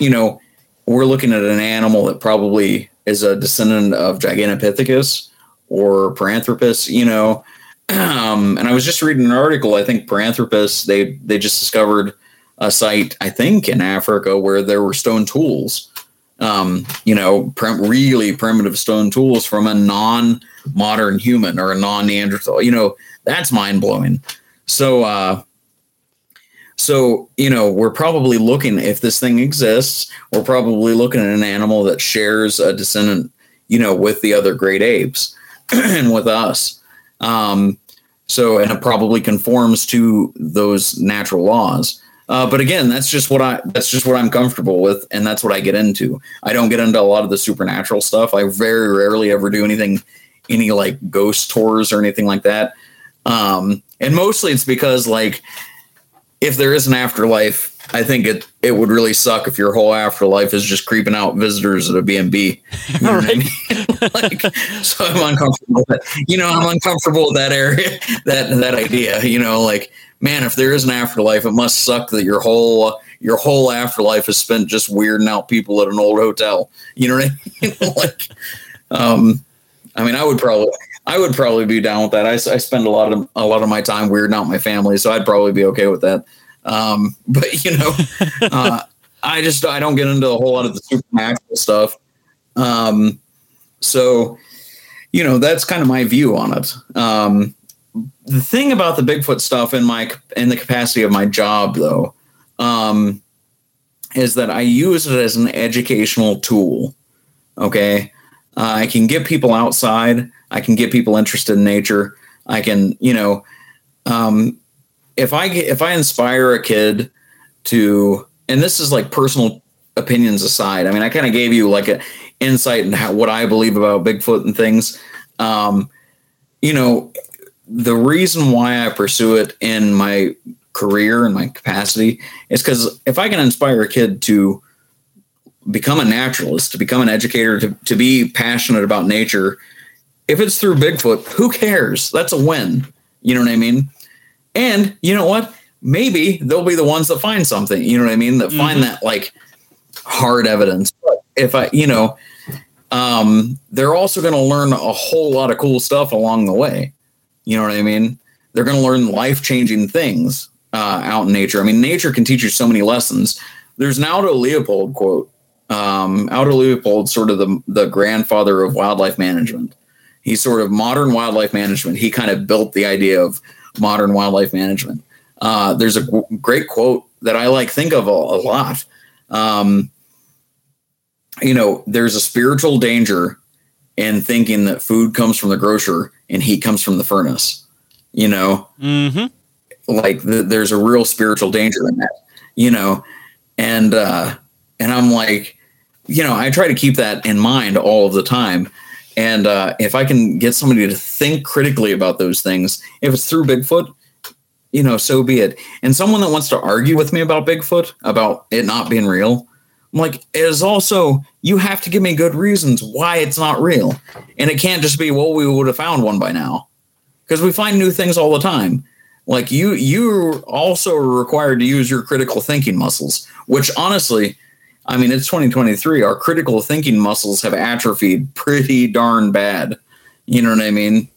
you know, we're looking at an animal that probably is a descendant of Gigantopithecus or Paranthropus, you know. Um, and I was just reading an article. I think Paranthropus they they just discovered a site I think in Africa where there were stone tools, um, you know, prim- really primitive stone tools from a non-modern human or a non-Neanderthal. You know, that's mind blowing. So, uh, so you know, we're probably looking if this thing exists, we're probably looking at an animal that shares a descendant, you know, with the other great apes (clears throat) and with us. Um, so, and it probably conforms to those natural laws. Uh, but again, that's just what I that's just what I'm comfortable with, and that's what I get into. I don't get into a lot of the supernatural stuff. I very rarely ever do anything, any like ghost tours or anything like that. Um, and mostly it's because like if there is an afterlife, I think it it would really suck if your whole afterlife is just creeping out visitors at a B&B. You know what I mean? (laughs) like, so I'm uncomfortable. With, you know, I'm uncomfortable with that area, (laughs) that that idea. You know, like man, if there is an afterlife, it must suck that your whole your whole afterlife is spent just weirding out people at an old hotel. You know what I mean? (laughs) like, um, I mean, I would probably. I would probably be down with that. I, I spend a lot of a lot of my time weirding out my family, so I'd probably be okay with that. Um, (laughs) but you know, uh, I just I don't get into a whole lot of the supernatural stuff. Um, so you know, that's kind of my view on it. Um, the thing about the Bigfoot stuff in my in the capacity of my job, though, um, is that I use it as an educational tool. Okay, uh, I can get people outside. I can get people interested in nature. I can, you know, um, if I if I inspire a kid to, and this is like personal opinions aside. I mean, I kind of gave you like an insight into what I believe about Bigfoot and things. Um, you know, the reason why I pursue it in my career and my capacity is because if I can inspire a kid to become a naturalist, to become an educator, to, to be passionate about nature, if it's through Bigfoot, who cares? That's a win. You know what I mean? And you know what? Maybe they'll be the ones that find something. You know what I mean? That mm-hmm. find that like hard evidence. But if I, you know, um, they're also going to learn a whole lot of cool stuff along the way. You know what I mean? They're going to learn life changing things uh, out in nature. I mean, nature can teach you so many lessons. There's an Aldo Leopold quote. Um, Aldo Leopold, sort of the the grandfather of wildlife management. He's sort of modern wildlife management. He kind of built the idea of modern wildlife management. Uh, there's a g- great quote that I like think of a, a lot. Um, you know, there's a spiritual danger in thinking that food comes from the grocer and heat comes from the furnace. You know, mm-hmm. like th- there's a real spiritual danger in that. You know, and uh, and I'm like, you know, I try to keep that in mind all of the time. And uh, if I can get somebody to think critically about those things, if it's through Bigfoot, you know, so be it. And someone that wants to argue with me about Bigfoot, about it not being real, I'm like, it is also, you have to give me good reasons why it's not real. And it can't just be, well, we would have found one by now. Because we find new things all the time. like you you also are required to use your critical thinking muscles, which honestly, I mean, it's 2023. Our critical thinking muscles have atrophied pretty darn bad. You know what I mean?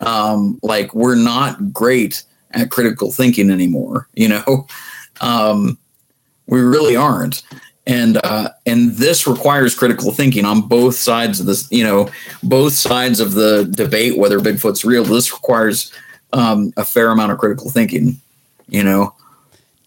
Um, like we're not great at critical thinking anymore. You know, (laughs) um, we really aren't. And uh, and this requires critical thinking on both sides of this. You know, both sides of the debate whether Bigfoot's real. This requires um, a fair amount of critical thinking. You know,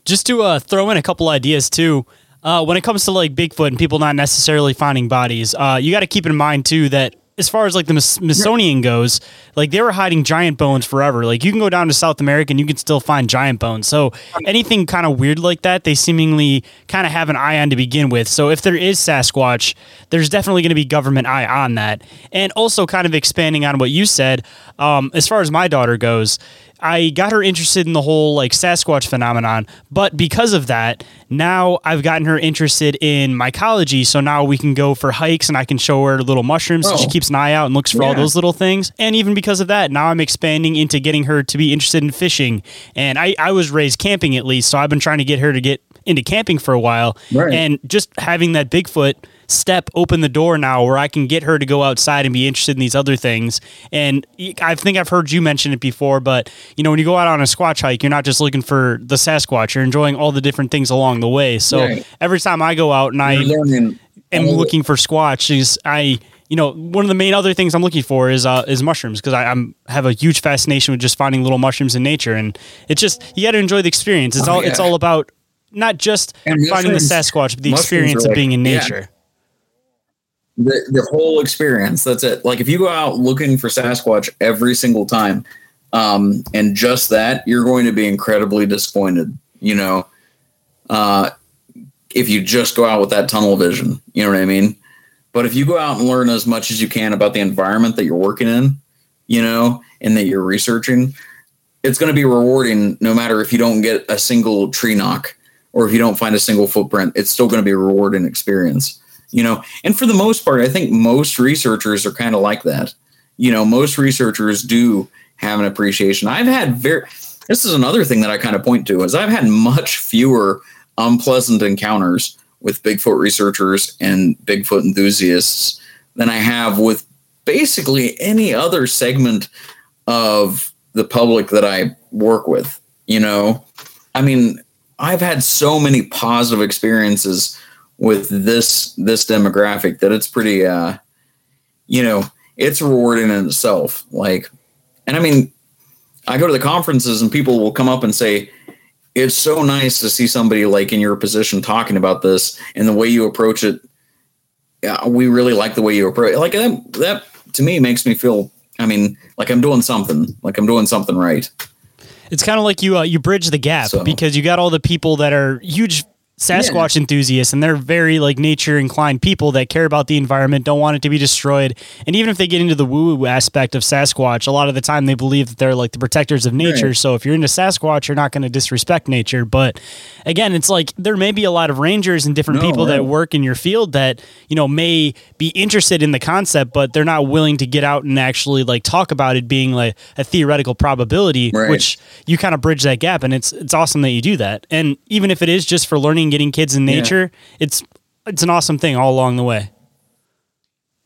just to uh, throw in a couple ideas too. Uh, when it comes to like Bigfoot and people not necessarily finding bodies, uh, you got to keep in mind too that as far as like the Smithsonian goes, like they were hiding giant bones forever. Like you can go down to South America and you can still find giant bones. So anything kind of weird like that, they seemingly kind of have an eye on to begin with. So if there is Sasquatch, there's definitely going to be government eye on that. And also kind of expanding on what you said, um, as far as my daughter goes, I got her interested in the whole like Sasquatch phenomenon, but because of that, now I've gotten her interested in mycology. So now we can go for hikes and I can show her little mushrooms. Oh. So she keeps an eye out and looks for yeah. all those little things. And even because of that, now I'm expanding into getting her to be interested in fishing. And I, I was raised camping at least, so I've been trying to get her to get into camping for a while. Right. And just having that Bigfoot step open the door now where I can get her to go outside and be interested in these other things. And I think I've heard you mention it before, but you know, when you go out on a Squatch hike, you're not just looking for the Sasquatch, you're enjoying all the different things along the way. So right. every time I go out and I am looking for Squatch, I you know, one of the main other things I'm looking for is uh, is mushrooms because I am have a huge fascination with just finding little mushrooms in nature, and it's just you got to enjoy the experience. It's oh, all yeah. it's all about not just and finding the Sasquatch, but the experience of being in nature. Yeah the the whole experience. That's it. Like if you go out looking for Sasquatch every single time, um, and just that, you're going to be incredibly disappointed. You know, uh, if you just go out with that tunnel vision, you know what I mean. But if you go out and learn as much as you can about the environment that you're working in, you know, and that you're researching, it's going to be rewarding no matter if you don't get a single tree knock or if you don't find a single footprint. It's still going to be a rewarding experience you know and for the most part i think most researchers are kind of like that. You know most researchers do have an appreciation. I've had very this is another thing that i kind of point to is i've had much fewer unpleasant encounters with bigfoot researchers and bigfoot enthusiasts than i have with basically any other segment of the public that i work with you know? I mean i've had so many positive experiences with this this demographic that it's pretty uh you know it's rewarding in itself like and i mean i go to the conferences and people will come up and say it's so nice to see somebody like in your position talking about this and the way you approach it yeah, we really like the way you approach it. like that, that to me makes me feel i mean like i'm doing something like i'm doing something right it's kind of like you uh, you bridge the gap so. because you got all the people that are huge Sasquatch yeah. enthusiasts and they're very like nature inclined people that care about the environment, don't want it to be destroyed. And even if they get into the woo woo aspect of Sasquatch, a lot of the time they believe that they're like the protectors of nature. Right. So if you're into Sasquatch, you're not going to disrespect nature. But again, it's like there may be a lot of rangers and different no, people right. that work in your field that, you know, may be interested in the concept, but they're not willing to get out and actually like talk about it being like a theoretical probability, right. which you kind of bridge that gap. And it's, it's awesome that you do that. And even if it is just for learning getting kids in nature, yeah. it's it's an awesome thing all along the way.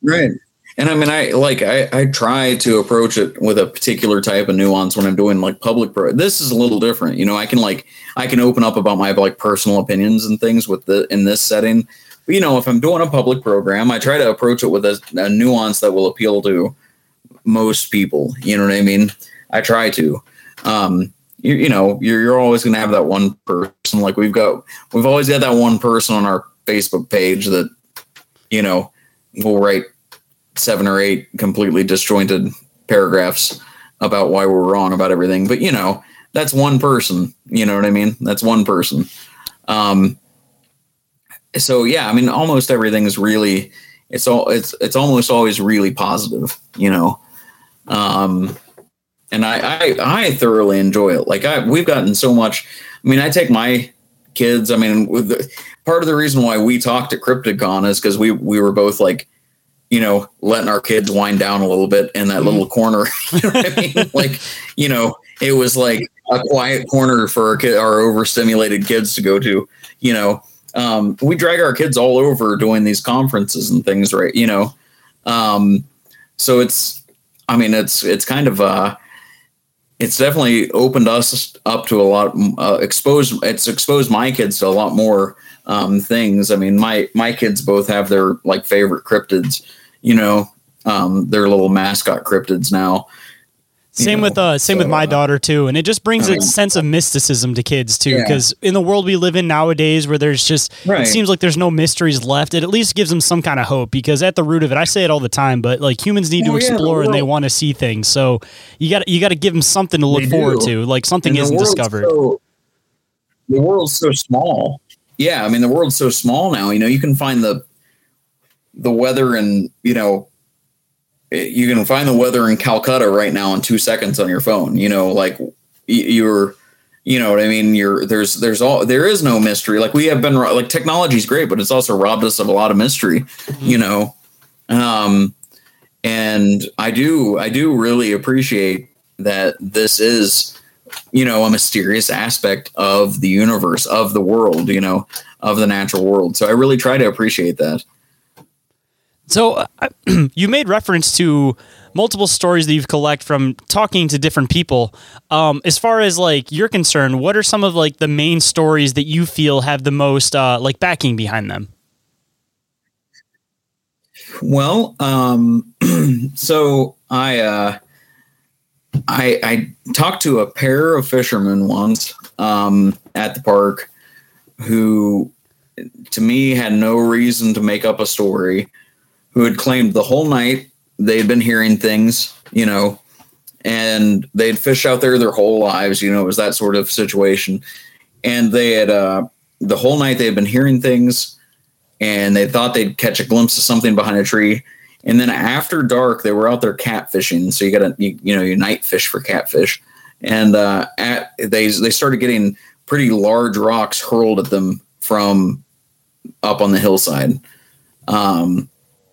Right. And I mean, I like I, I try to approach it with a particular type of nuance when I'm doing like public. Pro- this is a little different, you know. I can like I can open up about my like personal opinions and things with the in this setting. But you know, if I'm doing a public program, I try to approach it with a, a nuance that will appeal to most people. You know what I mean? I try to. Um, you, you know you're, you're always going to have that one person. Like we've got we've always got that one person on our facebook page that you know will write seven or eight completely disjointed paragraphs about why we're wrong about everything. But you know that's one person. You know what i mean? That's one person. Um so yeah i mean almost everything is really it's all it's it's almost always really positive you know? Um and I, I, I thoroughly enjoy it. Like I, we've gotten so much. I mean, I take my kids. I mean, with the, part of the reason why we talked at CryptidCon is because we we were both like, you know, letting our kids wind down a little bit in that mm-hmm. little corner. (laughs) you know I mean? (laughs) like, you know, it was like a quiet corner for our, kid, our overstimulated kids to go to. You know, um, we drag our kids all over doing these conferences and things, right? You know, um, so it's, I mean, it's it's kind of uh, it's definitely opened us up to a lot, uh, exposed. It's exposed my kids to a lot more um, things. I mean, my my kids both have their like favorite cryptids. You know, um, their little mascot cryptids now. Same know, with uh, same so, with my uh, daughter too, and it just brings a sense of mysticism to kids too. Because yeah. in the world we live in nowadays, where there's just right. it seems like there's no mysteries left, it at least gives them some kind of hope. Because at the root of it, I say it all the time, but like humans need oh, to explore yeah, the and they want to see things. So you got you got to give them something to look forward to, like something isn't discovered. So, the world's so small. Yeah, I mean the world's so small now. You know, you can find the the weather and you know you can find the weather in Calcutta right now in two seconds on your phone. You know, like you're, you know what I mean. You're there's there's all there is no mystery. Like we have been like technology is great, but it's also robbed us of a lot of mystery. Mm-hmm. You know, um, and I do I do really appreciate that this is you know a mysterious aspect of the universe of the world you know of the natural world so i really try to appreciate that so uh, (clears throat) you made reference to multiple stories that you've collect from talking to different people. Um, as far as like you're concerned, what are some of like the main stories that you feel have the most uh, like backing behind them? Well, um, (clears throat) so I, uh, I I talked to a pair of fishermen once um, at the park who, to me, had no reason to make up a story who had claimed the whole night they'd been hearing things, you know, and they'd fish out there their whole lives, you know, it was that sort of situation. And they had, uh, the whole night they had been hearing things and they thought they'd catch a glimpse of something behind a tree. And then after dark, they were out there catfishing. So you got to, you, you, know, you night fish for catfish. And uh, at, they, they started getting pretty large rocks hurled at them from up on the hillside. Um,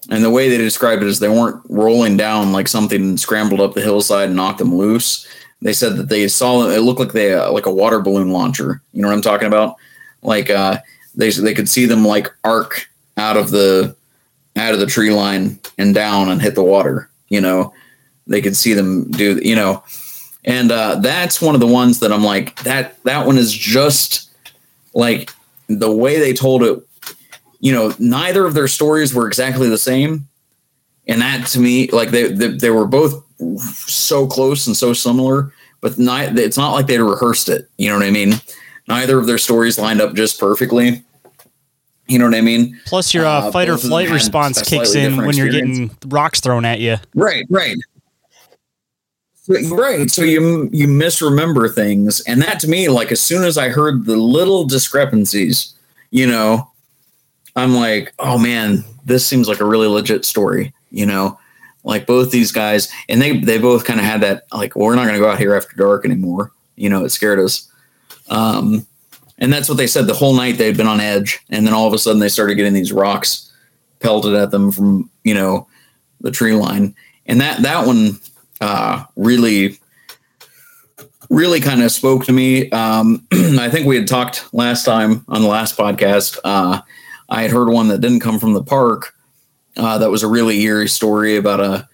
and the way they described it is they weren't rolling down like something scrambled up the hillside and knocked them loose. They said that they saw it looked like they uh, like a water balloon launcher. You know what I'm talking about? Like uh, they they could see them like arc out of the out of the tree line and down and hit the water. You know, they could see them do. You know, and uh, that's one of the ones that I'm like that. That one is just like the way they told it you know, neither of their stories were exactly the same. And that to me, like they, they, they were both so close and so similar, but not, it's not like they rehearsed it. You know what I mean? Neither of their stories lined up just perfectly. You know what I mean? Plus, your uh, uh, fight or flight response kicks in when you're getting rocks thrown at you. Right, right, right. So you you misremember things, and that to me, like as soon as I heard the little discrepancies, you know, I'm like, oh man, this seems like a really legit story, you know? Like both these guys, and they they both kind of had that like, well, we're not going to go out here after dark anymore. You know, it scared us. Um, and that's what they said the whole night they'd been on edge, and then all of a sudden they started getting these rocks pelted at them from you know the tree line, and that that one uh, really really kind of spoke to me. Um, (clears throat) I think we had talked last time on the last podcast. Uh, I had heard one that didn't come from the park. Uh, that was a really eerie story about a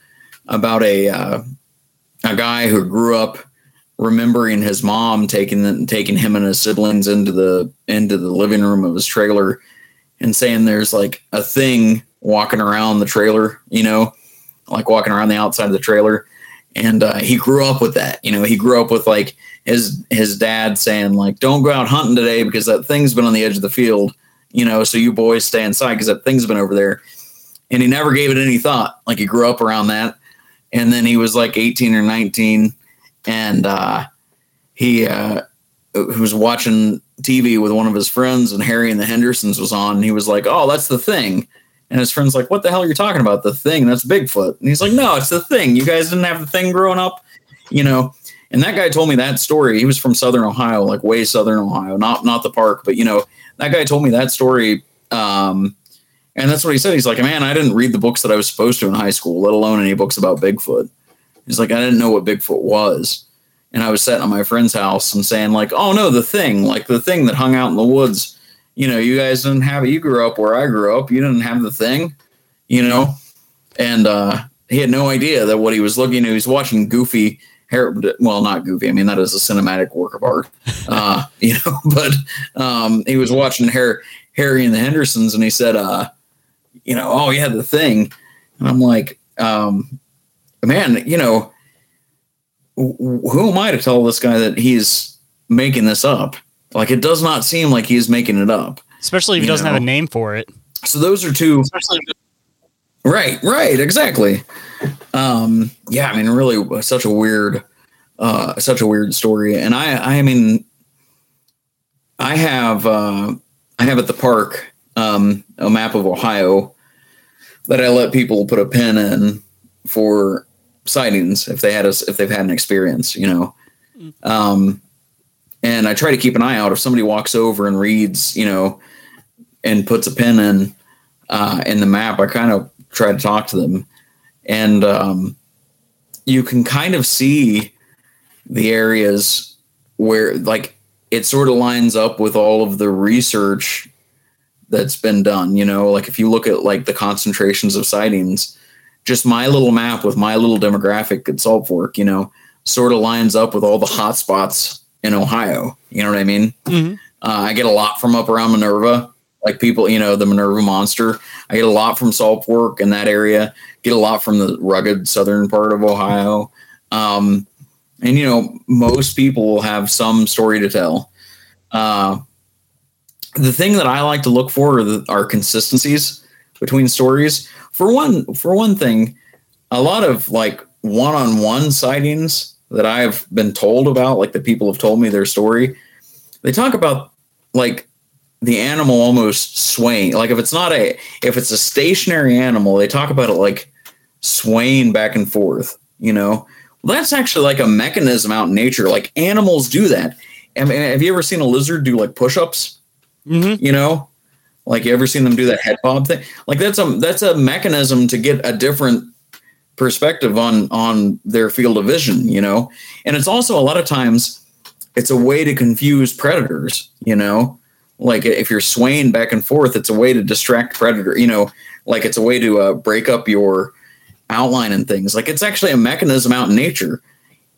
about a uh, a guy who grew up remembering his mom taking taking him and his siblings into the into the living room of his trailer and saying there's like a thing walking around the trailer, you know, like walking around the outside of the trailer. And uh, he grew up with that, you know. He grew up with like his his dad saying like, "Don't go out hunting today because that thing's been on the edge of the field." You know, so you boys stay inside because that thing's been over there. And he never gave it any thought. Like he grew up around that. And then he was like 18 or 19 and uh, he uh, was watching TV with one of his friends and Harry and the Hendersons was on. And he was like, oh, that's the thing. And his friend's like, what the hell are you talking about? The thing? That's Bigfoot. And he's like, no, it's the thing. You guys didn't have the thing growing up, you know? And that guy told me that story. He was from Southern Ohio, like way Southern Ohio, not not the park, but you know, that guy told me that story. Um, and that's what he said. He's like, man, I didn't read the books that I was supposed to in high school, let alone any books about Bigfoot. He's like, I didn't know what Bigfoot was. and I was sitting at my friend's house and saying like, "Oh no, the thing, like the thing that hung out in the woods. You know, you guys didn't have it. You grew up where I grew up. You didn't have the thing, you know." And uh, he had no idea that what he was looking. At, he was watching Goofy. Well, not Goofy. I mean, that is a cinematic work of art, (laughs) uh, you know. (laughs) But um, he was watching Harry, Harry and the Hendersons, and he said, uh, "You know, oh yeah, the thing." And I'm like, um, "Man, you know." who am I to tell this guy that he's making this up? Like, it does not seem like he's making it up. Especially if he doesn't know? have a name for it. So those are two. Especially right, right, exactly. Um, yeah, I mean, really, such a weird, uh, such a weird story. And I, I mean, I have, uh, I have at the park um, a map of Ohio that I let people put a pin in for sightings if they had a, if they've had an experience, you know. Um, and I try to keep an eye out if somebody walks over and reads, you know, and puts a pin in uh, in the map. I kind of try to talk to them, and um, you can kind of see the areas where like it sort of lines up with all of the research that's been done. You know, like if you look at like the concentrations of sightings just my little map with my little demographic at Salt Fork, you know, sort of lines up with all the hot spots in Ohio. You know what I mean? Mm-hmm. Uh, I get a lot from up around Minerva, like people, you know, the Minerva monster. I get a lot from Salt Fork in that area. Get a lot from the rugged southern part of Ohio. Um, and you know, most people will have some story to tell. Uh, the thing that I like to look for are, the, are consistencies between stories for one for one thing, a lot of like one-on-one sightings that I've been told about, like the people have told me their story, they talk about like the animal almost swaying. Like if it's not a if it's a stationary animal, they talk about it like swaying back and forth, you know. Well, that's actually like a mechanism out in nature. Like animals do that. I mean, have you ever seen a lizard do like push-ups? Mm-hmm. You know, like you ever seen them do that head bob thing? Like that's a that's a mechanism to get a different perspective on on their field of vision, you know. And it's also a lot of times it's a way to confuse predators, you know. Like if you're swaying back and forth, it's a way to distract predator, you know. Like it's a way to uh, break up your outline and things. Like it's actually a mechanism out in nature,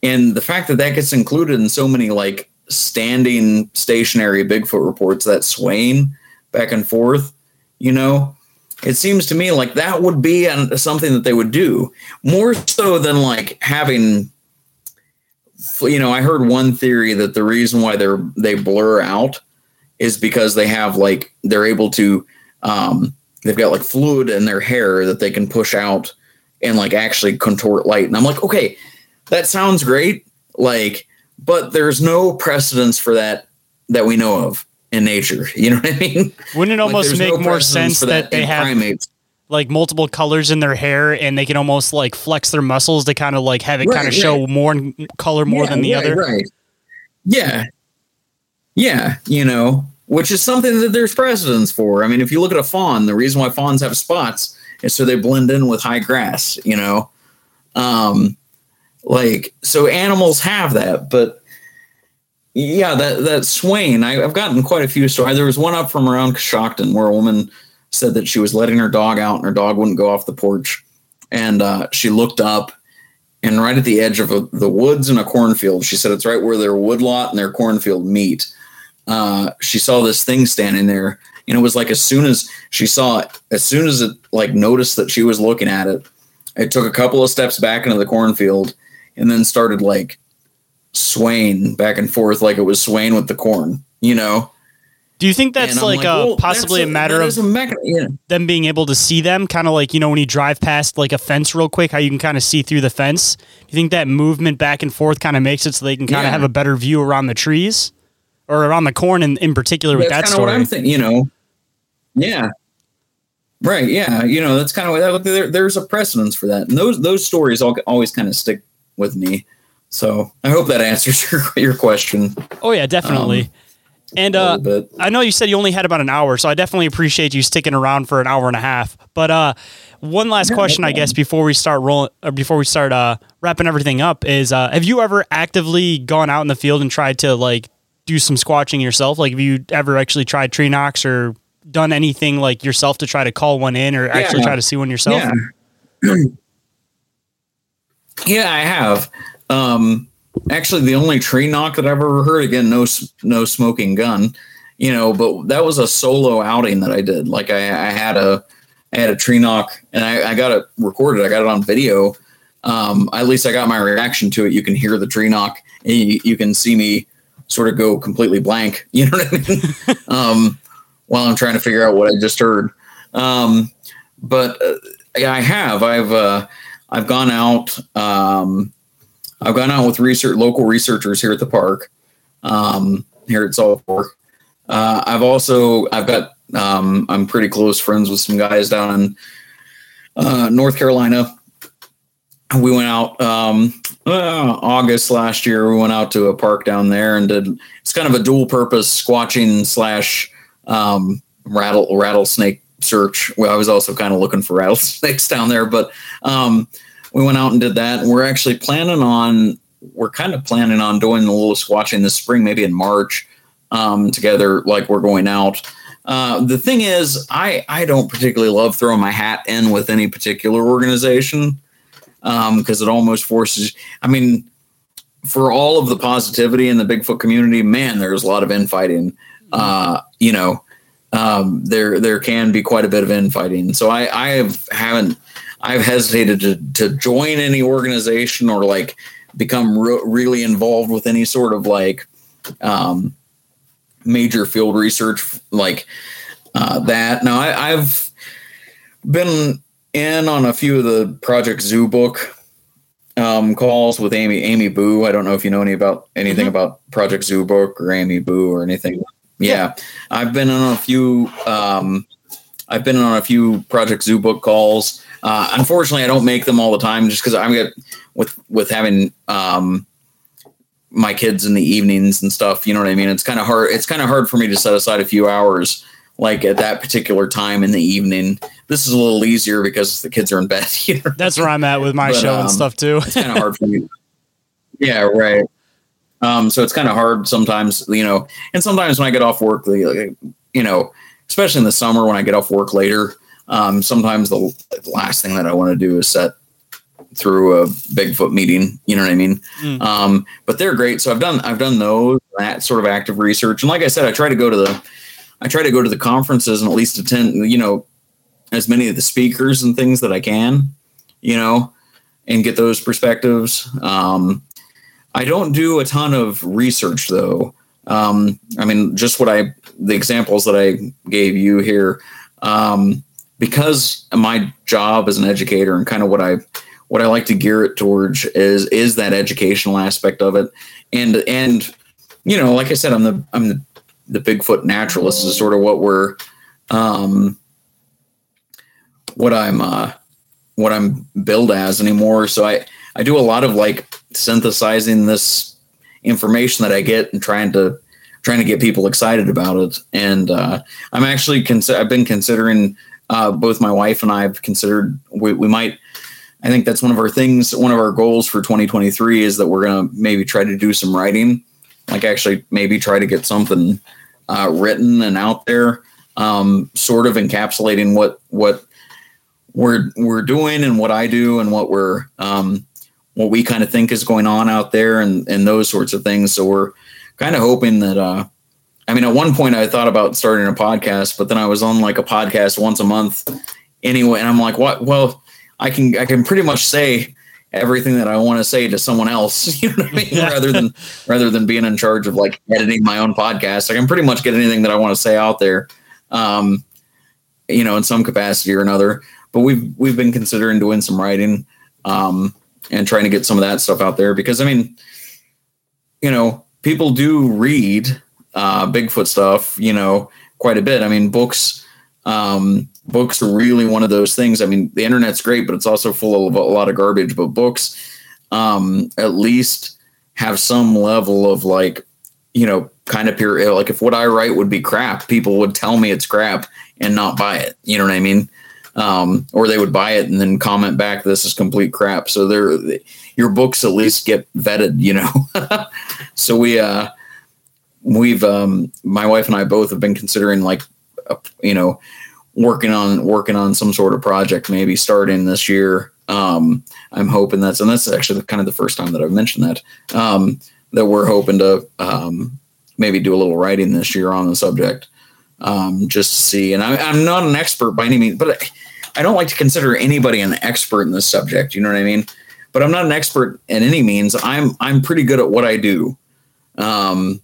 and the fact that that gets included in so many like standing stationary Bigfoot reports, that swaying back and forth, you know, it seems to me like that would be something that they would do more so than like having you know i heard one theory that the reason why they're they blur out is because they have like they're able to um they've got like fluid in their hair that they can push out and like actually contort light and i'm like okay that sounds great like but there's no precedence for that that we know of in nature. (laughs) You know what I mean? Wouldn't it almost like, make no more sense that, that they have primates. like multiple colors in their hair and they can almost like flex their muscles to kind of like have it right, kind of right. show more color more yeah, than the right, other? Right. Yeah. Yeah. You know, which is something that there's precedence for. I mean, if you look at a fawn, the reason why fawns have spots is so they blend in with high grass, you know? Um, like, so animals have that, but yeah, that that swaying. I, have gotten quite a few stories. There was one up from around Coshocton where a woman said that she was letting her dog out and her dog wouldn't go off the porch, and uh, she looked up, and right at the edge of a, the woods and a cornfield, she said it's right where their woodlot and their cornfield meet. Uh, she saw this thing standing there, and it was like as soon as she saw it, as soon as it like noticed that she was looking at it, it took a couple of steps back into the cornfield, and then started like swaying back and forth like it was swaying with the corn, you know? Do you think that's like, like, a well, possibly a, a, matter of a mecha- yeah. them being able to see them? Kind of like, you know, when you drive past like a fence real quick, how you can kind of see through the fence. Do you think that movement back and forth kind of makes it so they can kind of yeah. have a better view around the trees or around the corn in, in particular with that story? What I'm thinking, you know, yeah. Right. Yeah. You know, that's kind of that, there, there's a precedence for that. And those, those stories all, always kind of stick with me. So I hope that (laughs) answers your, your question. Oh yeah, definitely. Um, And uh. I know you said you only had about an hour, so I definitely appreciate you sticking around for an hour and a half. But uh, one last question, I guess, before we start rolling, or before we start uh, wrapping everything up, is uh, have you ever actively gone out in the field and tried to like do some squatching yourself? Like, have you ever actually tried tree knocks or done anything like yourself to try to call one in or actually try to see one yourself? Yeah. (clears throat) yeah, I have. Um, actually, the only tree knock that I've ever heard again, no, no smoking gun, you know, but that was a solo outing that I did. Like I, I had a, I had a tree knock and I, I got it recorded. I got it on video. Um, at least I got my reaction to it. You can hear the tree knock and you, you can see me sort of go completely blank. (laughs) You know what I mean? um, while I'm trying to figure out what I just heard. Um, but uh, I have. I've uh, I've gone out. Um, I've gone out with research local researchers here at the park, um, here at Salt Fork. Uh, I've also I've got um, I'm pretty close friends with some guys down in uh, North Carolina. We went out um, uh, August last year. We went out to a park down there and did. It's kind of a dual purpose squatching slash um, rattle rattlesnake search. Well, I was also kind of looking for rattlesnakes (laughs) down there, but um, we went out and did that. And we're actually planning on we're kind of planning on doing a little squatching this spring, maybe in March, um, together. Like we're going out. Uh, the thing is, I I don't particularly love throwing my hat in with any particular organization because it almost forces. I mean, for all of the positivity in the Bigfoot community, man, there's a lot of infighting. Uh, you know, um, there there can be quite a bit of infighting. So I I have haven't I've hesitated to to join any organization or like become re- really involved with any sort of like um, major field research like uh, that. Now I, I've been in on a few of the Project Zoobook um, calls with Amy Amy Boo. I don't know if you know any about anything about Project Zoobook or Amy Boo or anything. Yeah, I've been on a few. Um, I've been on a few Project Zoobook calls. Uh, unfortunately, I don't make them all the time just because I'm get with with having um, my kids in the evenings and stuff. You know what I mean? It's kind of hard. It's kind of hard for me to set aside a few hours, like at that particular time in the evening. This is a little easier because the kids are in bed. (laughs) Know? That's where I'm at with my But, show um, and stuff too. it's kind of hard for me. Yeah, right. Um, so it's kind of hard sometimes, you know, and sometimes when I get off work, the, you know, especially in the summer when I get off work later, um, sometimes the last thing that I want to do is set through a Bigfoot meeting. You know what I mean? Mm. Um, but they're great. So I've done, I've done those, that sort of active research. And like I said, I try to go to the, I try to go to the conferences and at least attend, you know, as many of the speakers and things that I can, you know, and get those perspectives. Um, I don't do a ton of research though. Um, I mean, just what I, the examples that I gave you here, um, because my job as an educator and kind of what I, what I like to gear it towards is, is that educational aspect of it. And, and, you know, like I said, I'm the, I'm the, the Bigfoot naturalist is sort of what we're, um, what I'm, uh, what I'm billed as anymore. So I, I do a lot of like synthesizing this information that I get and trying to trying to get people excited about it. And uh, I'm actually cons- I've been considering uh, both my wife and I have considered we, we might. I think that's one of our things. One of our goals for 2023 is that we're gonna maybe try to do some writing, like actually maybe try to get something uh, written and out there, um, sort of encapsulating what what we're we're doing and what I do and what we're um, what we kind of think is going on out there and and those sorts of things. So we're kind of hoping that. Uh, I mean, at one point I thought about starting a podcast, but then I was on like a podcast once a month anyway, and I'm like, what? Well, I can I can pretty much say everything that I want to say to someone else, (laughs) you know what I mean? Rather than rather than being in charge of like editing my own podcast. I can pretty much get anything that I want to say out there. Um, you know, in some capacity or another. But we've we've been considering doing some writing um, and trying to get some of that stuff out there because I mean, you know, people do read uh, Bigfoot stuff, you know, quite a bit. I mean, books um, books are really one of those things. I mean, the internet's great, but it's also full of a lot of garbage. But books, um, at least have some level of like, you know, kind of pure like if what I write would be crap, people would tell me it's crap and not buy it. You know what I mean? Um, or they would buy it and then comment back, "This is complete crap." So they're your books at least get vetted, you know. (laughs) so we uh, we've um, my wife and I both have been considering like you know working on working on some sort of project maybe starting this year. Um, I'm hoping that's and that's actually kind of the first time that I've mentioned that um, that we're hoping to um, maybe do a little writing this year on the subject um, just to see. And I, I'm not an expert by any means, but I, don't like to consider anybody an expert in this subject. You know what I mean? But I'm not an expert in any means. I'm I'm pretty good at what I do. Um,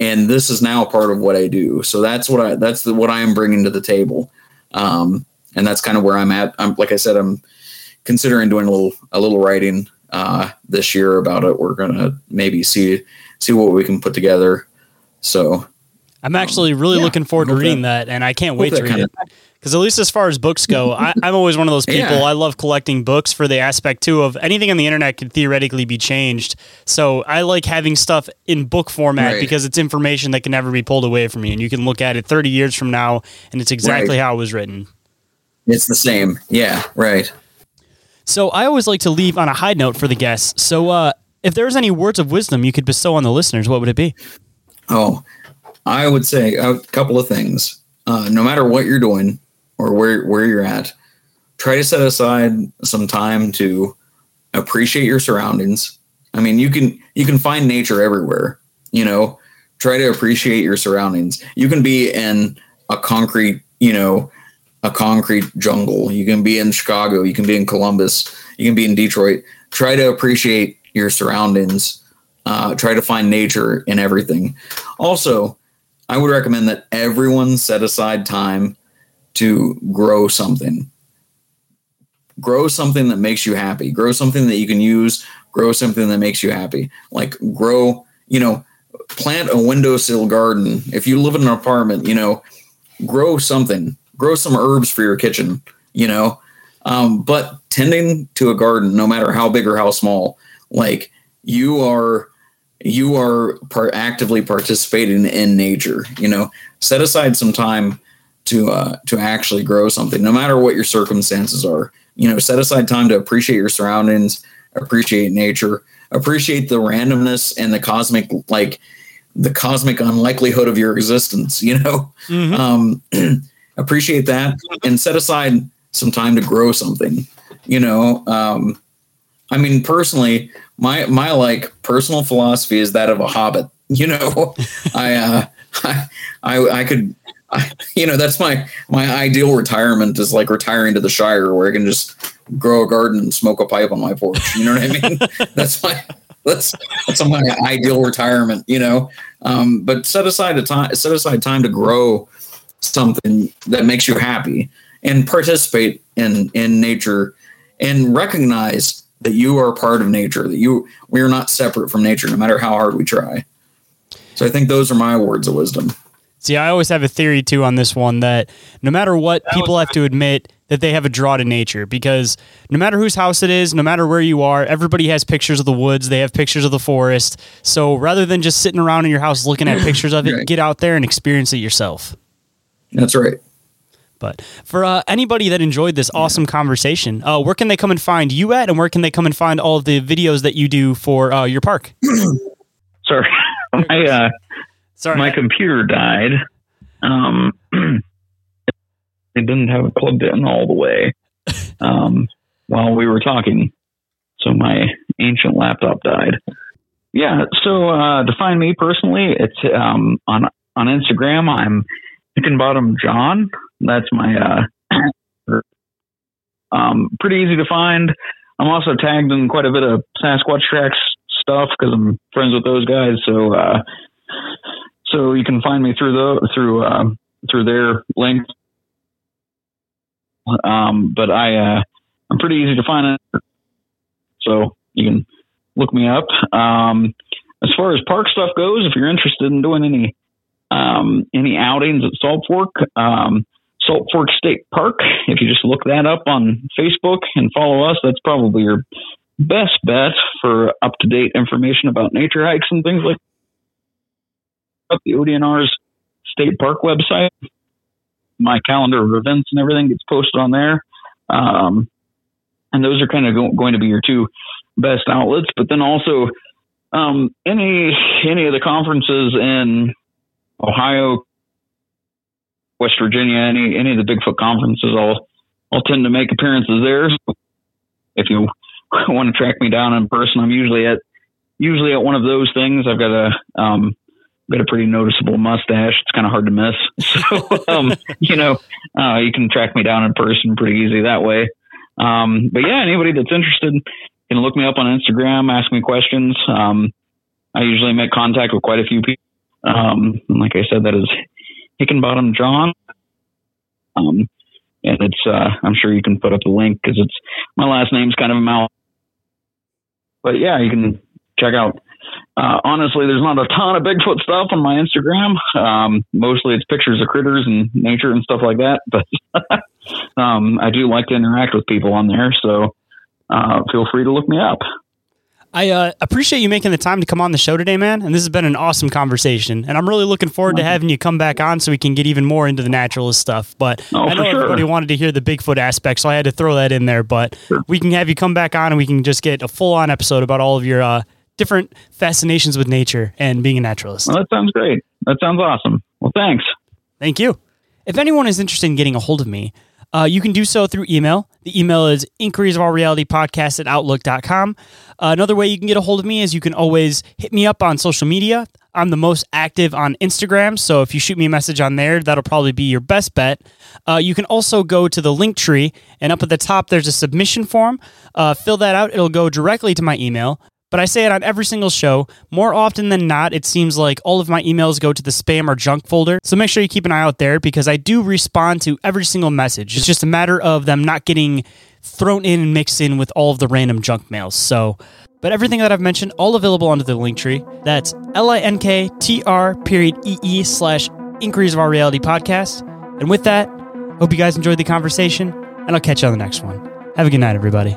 and this is now a part of what I do. So that's what I that's the, what I am bringing to the table. Um, and that's kind of where I'm at. I'm like I said, I'm considering doing a little a little writing uh, this year about it. We're gonna maybe see see what we can put together. So I'm actually really yeah, looking forward to reading that. that. and I can't wait to read it. Because at least as far as books go, I, (laughs) am always one of those people. Yeah. I love collecting books for the aspect too of anything on the internet could theoretically be changed. So I like having stuff in book format right. because it's information that can never be pulled away from you, and you can look at it 30 years from now, and it's exactly right. how it was written. It's the same. Yeah. Right. So I always like to leave on a high note for the guests. So uh, if there's any words of wisdom you could bestow on the listeners, what would it be? Oh, I would say a couple of things. Uh, no matter what you're doing or where where you're at, try to set aside some time to appreciate your surroundings. I mean, you can you can find nature everywhere. You know, try to appreciate your surroundings. You can be in a concrete, you know, a concrete jungle. You can be in Chicago. You can be in Columbus. You can be in Detroit. Try to appreciate your surroundings. Uh, try to find nature in everything. Also, I would recommend that everyone set aside time to grow something. Grow something that makes you happy. Grow something that you can use. Grow something that makes you happy. Like grow, you know, plant a windowsill garden. If you live in an apartment, you know, grow something. Grow some herbs for your kitchen, you know. Um, but tending to a garden, no matter how big or how small, like you are you are par- actively participating in nature. You know, set aside some time to uh, to actually grow something, no matter what your circumstances are. You know, set aside time to appreciate your surroundings, appreciate nature, appreciate the randomness and the cosmic like the cosmic unlikelihood of your existence. You know, mm-hmm. um, (clears throat) appreciate that and set aside some time to grow something. You know, um, I mean, personally, my my like personal philosophy is that of a hobbit. (laughs) You know, I, uh, (laughs) I I I could. I, you know, that's my my ideal retirement is like retiring to the Shire where I can just grow a garden and smoke a pipe on my porch. You know what I mean? (laughs) that's my that's that's my ideal retirement. You know, um, but set aside a time set aside time to grow something that makes you happy and participate in in nature and recognize that you are part of nature, that you we are not separate from nature, no matter how hard we try. So I think those are my words of wisdom. See, I always have a theory too on this one that no matter what, people have to admit that they have a draw to nature because no matter whose house it is, no matter where you are, everybody has pictures of the woods, they have pictures of the forest. So rather than just sitting around in your house looking at (laughs) pictures of it, right. get out there and experience it yourself. That's right. But for uh, anybody that enjoyed this awesome conversation, uh, where can they come and find you at, and where can they come and find all the videos that you do for uh, your park? (clears throat) Sorry, (laughs) my uh, sorry, my computer died. Um, (clears throat) it didn't have it plugged in all the way (laughs) um, while we were talking, so my ancient laptop died. Yeah, so uh, to find me personally, it's um, on on Instagram. I'm Hickenbottom John. That's my uh, (clears throat) um, pretty easy to find. I'm also tagged in quite a bit of Sasquatch Tracks stuff because I'm friends with those guys. So uh, so you can find me through the through uh, through their links. Um, but I uh, I'm pretty easy to find. So you can look me up. Um, as far as park stuff goes, if you're interested in doing any um, any outings at Salt Fork, um, Salt Fork State Park. If you just look that up on Facebook and follow us, that's probably your best bet for up to date information about nature hikes and things like the ODNR's state park website. My calendar of events and everything gets posted on there. Um, and those are kind of go- going to be your two best outlets. But then also, um, any any of the conferences in Ohio, West Virginia, any any of the Bigfoot conferences, I'll I'll tend to make appearances there. if you (laughs) want to track me down in person, I'm usually at usually at one of those things. I've got a um, got a pretty noticeable mustache. It's kind of hard to miss. (laughs) So um, you know, uh, you can track me down in person pretty easy that way. Um, but yeah, anybody that's interested can look me up on Instagram, ask me questions. Um, I usually make contact with quite a few people. Um, like I said, that is Hickenbottom John. Um, and it's, uh, I'm sure you can put up the link because it's, my last name's kind of a mouth. But yeah, you can check out. Uh, honestly, there's not a ton of Bigfoot stuff on my Instagram. Um, mostly it's pictures of critters and nature and stuff like that. But (laughs) um, I do like to interact with people on there, so uh, feel free to look me up. I uh, appreciate you making the time to come on the show today, man. And this has been an awesome conversation. And I'm really looking forward to having you come back on so we can get even more into the naturalist stuff. But oh, I know sure. everybody wanted to hear the Bigfoot aspect, so I had to throw that in there. But sure. we can have you come back on and we can just get a full on episode about all of your uh, different fascinations with nature and being a naturalist. Well, that sounds great. That sounds awesome. Well, thanks. Thank you. If anyone is interested in getting a hold of me, uh, you can do so through email. The email is inquiries of our reality podcast at outlook.com. Uh, another way you can get a hold of me is you can always hit me up on social media. I'm the most active on Instagram, so if you shoot me a message on there, that'll probably be your best bet. Uh, you can also go to the link tree, and up at the top, there's a submission form. Uh, fill that out, it'll go directly to my email but I say it on every single show. More often than not, it seems like all of my emails go to the spam or junk folder. So make sure you keep an eye out there because I do respond to every single message. It's just a matter of them not getting thrown in and mixed in with all of the random junk mails. So, but everything that I've mentioned, all available under the link tree. That's L I N K T R period E E slash Inquiries of Our Reality podcast. And with that, hope you guys enjoyed the conversation, and I'll catch you on the next one. Have a good night, everybody.